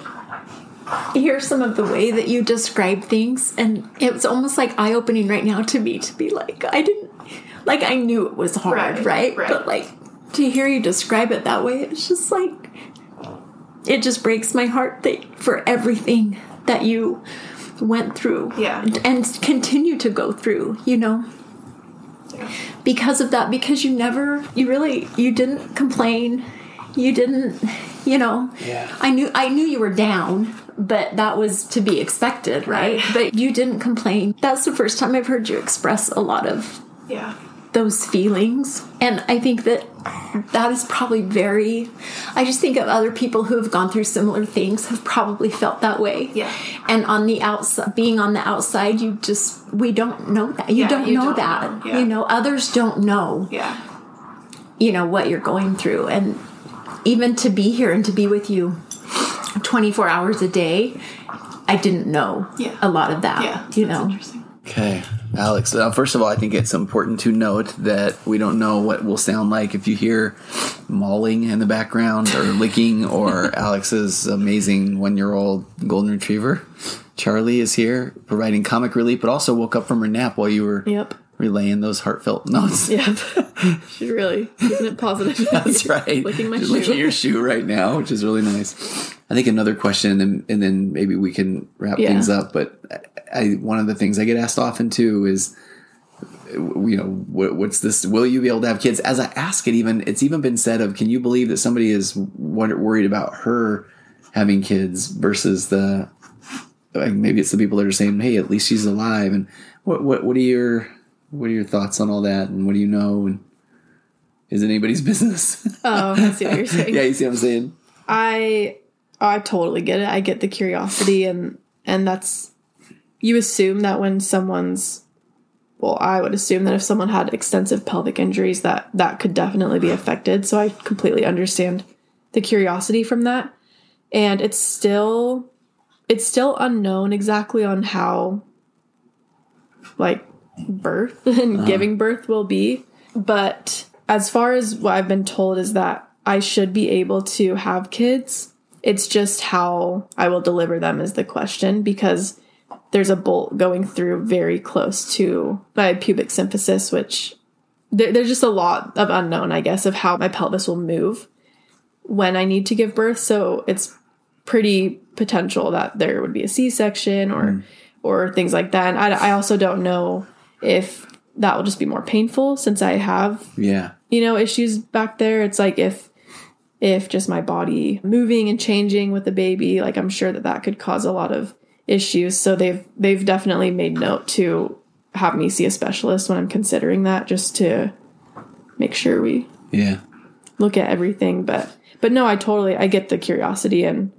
hear some of the way that you describe things. And it was almost like eye opening right now to me to be like, I didn't, like, I knew it was hard, Right, right? right. But like, to hear you describe it that way, it's just like, it just breaks my heart that for everything that you went through Yeah. and, and continue to go through, you know? Because of that because you never you really you didn't complain you didn't you know Yeah. i knew i knew you were down but that was to be expected right, Right. but you didn't complain that's the first time i've heard you express a lot of Yeah. Those feelings and i think that that is probably very i just think of other people who have gone through similar things have probably felt that way Yeah. and on the outside being on the outside you just we don't know that you Yeah, don't you know don't that know. Yeah. you know others don't know Yeah. you know what you're going through and even to be here and to be with you 24 hours a day i didn't know Yeah. a lot of that Yeah. you That's know interesting. Okay, Alex. Uh, first of all, I think it's important to note that we don't know what will sound like if you hear mauling in the background or licking or *laughs* Alex's amazing one-year-old golden retriever. Charlie is here providing comic relief, but also woke up from her nap while you were Yep. Relaying those heartfelt notes. Yep. *laughs* She's really keeping it positive. *laughs* That's *laughs* right. Licking my She's shoe. licking your shoe right now, which is really nice. I think another question, and, and then maybe we can wrap Yeah. things up. But I, one of the things I get asked often too is, you know, what, what's this? Will you be able to have kids? As I ask it, even it's even been said of, can you believe that somebody is worried about her having kids versus the like maybe it's the people that are saying, hey, at least she's alive. And what what what are your what are your thoughts on all that? And what do you know? And is it anybody's *laughs* business? Oh, I see what you're saying. yeah, you see what I'm saying? I I totally get it. I get the curiosity and and that's you assume that when someone's well, I would assume that if someone had extensive pelvic injuries that that could definitely be affected. So I completely understand the curiosity from that. And it's still it's still unknown exactly on how like birth *laughs* and uh-huh. giving birth will be. But as far as what I've been told is that I should be able to have kids. It's just how I will deliver them is the question because there's a bolt going through very close to my pubic symphysis, which there, there's just a lot of unknown, I guess, of how my pelvis will move when I need to give birth. So it's pretty potential that there would be a C-section or hmm. or things like that. And I, I also don't know if that will just be more painful since I have Yeah. you know issues back there. It's like if if just my body moving and changing with the baby, like I'm sure that that could cause a lot of issues. So they've they've definitely made note to have me see a specialist when I'm considering that, just to make sure we Yeah. look at everything but but no i totally i get the curiosity and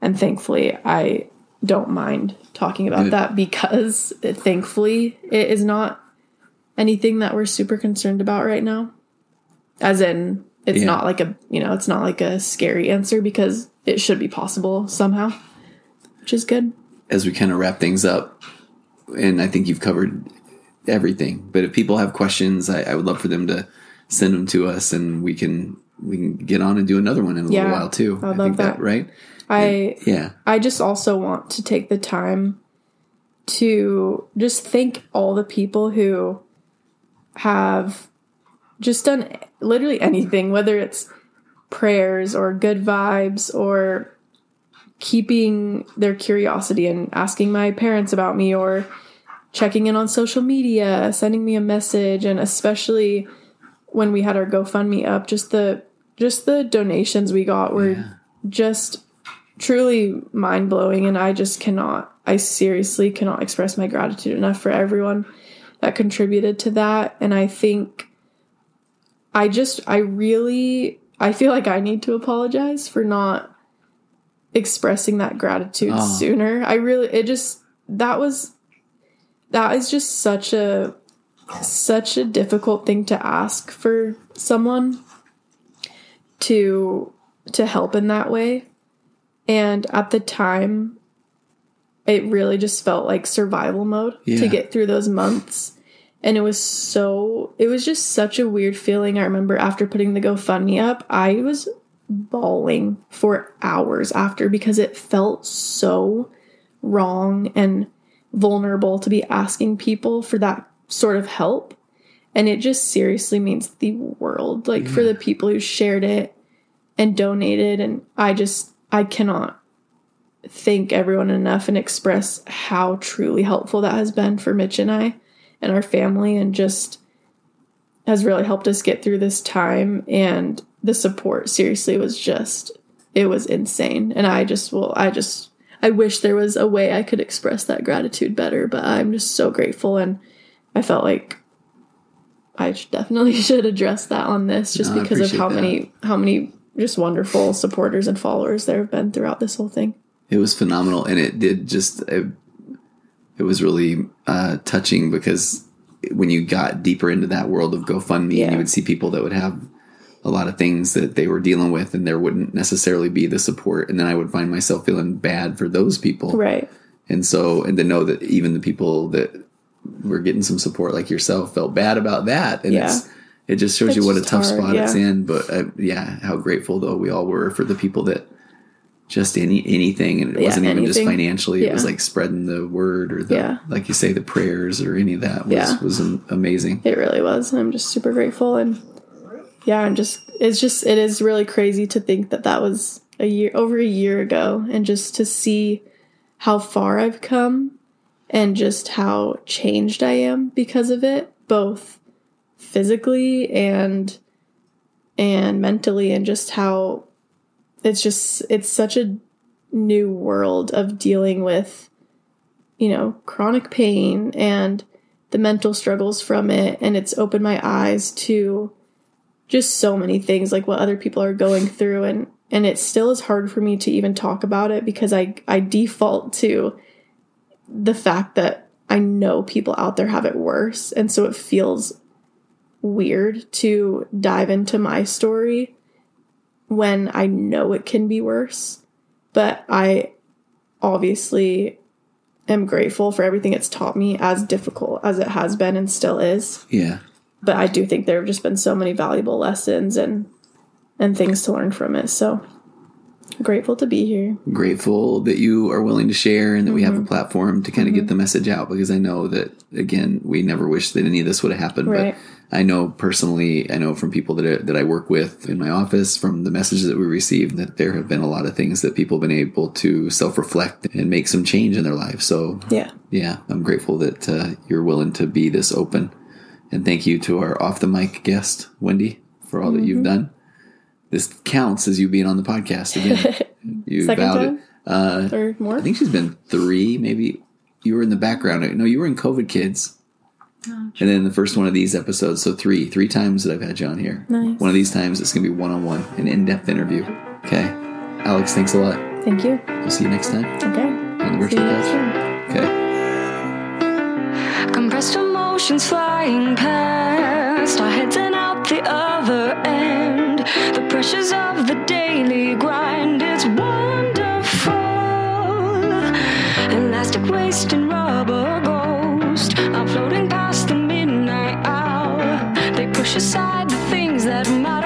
and thankfully i don't mind talking about that because thankfully it is not anything that we're super concerned about right now as in it's Yeah. not like a you know it's not like a scary answer because it should be possible somehow which is good as we kind of wrap things up, and I think you've covered everything. But if people have questions, I, I would love for them to send them to us, and we can we can get on and do another one in a Yeah, little while too. I would think love that. right? I Yeah, I just also want to take the time to just thank all the people who have just done literally anything, whether it's prayers or good vibes or keeping their curiosity and asking my parents about me or checking in on social media, sending me a message, and especially when we had our GoFundMe up, just the just the donations we got were just truly mind blowing, and I just cannot. I seriously cannot express my gratitude enough for everyone that contributed to that, and I think I just I really I feel like I need to apologize for not expressing that gratitude Oh. sooner. I really it just that was that is just such a such a difficult thing to ask for someone to to help in that way. And at the time it really just felt like survival mode Yeah. to get through those months. And it was so it was just such a weird feeling. I remember after putting the GoFundMe up, I was bawling for hours after because it felt so wrong and vulnerable to be asking people for that sort of help. And it just seriously means the world. Like for the people who shared it and donated. And I just, I cannot thank everyone enough and express how truly helpful that has been for Mitch and I and our family and just has really helped us get through this time. And the support seriously was just, it was insane. And I just will, I just, I wish there was a way I could express that gratitude better, but I'm just so grateful. And I felt like I definitely *laughs* should address that on this just No, because of how appreciate many, how many just wonderful supporters and followers there have been throughout this whole thing. it was phenomenal, and it did just it, it was really uh, touching because when you got deeper into that world of GoFundMe, and Yeah. you would see people that would have a lot of things that they were dealing with, and there wouldn't necessarily be the support, and then I would find myself feeling bad for those people, Right. and so and to know that even the people that were getting some support like yourself felt bad about that and Yeah. it's it just shows It's you what a tough hard, spot it's in but uh, yeah how grateful though we all were for the people that just any anything and it Yeah, wasn't even just anything. financially it was like spreading the word or the Yeah. like you say the prayers or any of that was Yeah. was amazing It really was. And I'm just super grateful. And yeah, I'm just, it's just, it is really crazy to think that that was a year, over a year ago. And just to see how far I've come and just how changed I am because of it, both physically and, and mentally, and just how it's just, it's such a new world of dealing with, you know, chronic pain and, the mental struggles from it. And it's opened my eyes to just so many things like what other people are going through. And and it still is hard for me to even talk about it because I I default to the fact that I know people out there have it worse. And so it feels weird to dive into my story when I know it can be worse but I obviously am grateful for everything it's taught me as difficult as it has been and still is. Yeah. But i do think there have just been so many valuable lessons and and things to learn from it so Grateful to be here. grateful that you are willing to share and that we Mm-hmm. have a platform to kind of get the message out because I know that again we never wish that any of this would have happened Right. but I know personally I know from people that I, that I work with in my office from the messages that we receive that there have been a lot of things that people have been able to self-reflect and make some change in their lives so Yeah. yeah I'm grateful that uh, you're willing to be this open and thank you to our off the mic guest Wendy for all that you've Mm-hmm. done this counts as you being on the podcast again *laughs* you Second vowed time? it uh, Or more? I think she's been three, maybe. You were in the background. No, you were in COVID Kids. Oh, and then the first one of these episodes. So three, three times that I've had you on here. Nice. One of these times it's going to be one on one, an in depth interview. Okay. Alex, thanks a lot. Thank you. We'll see you next time Okay. on the See virtual you cast. Okay. Compressed emotions flying past, our heads and out the other end. The pressures of the daily grind, it's wonderful. Elastic waist and rubber ghost, I'm floating past the midnight hour. They push aside the things that matter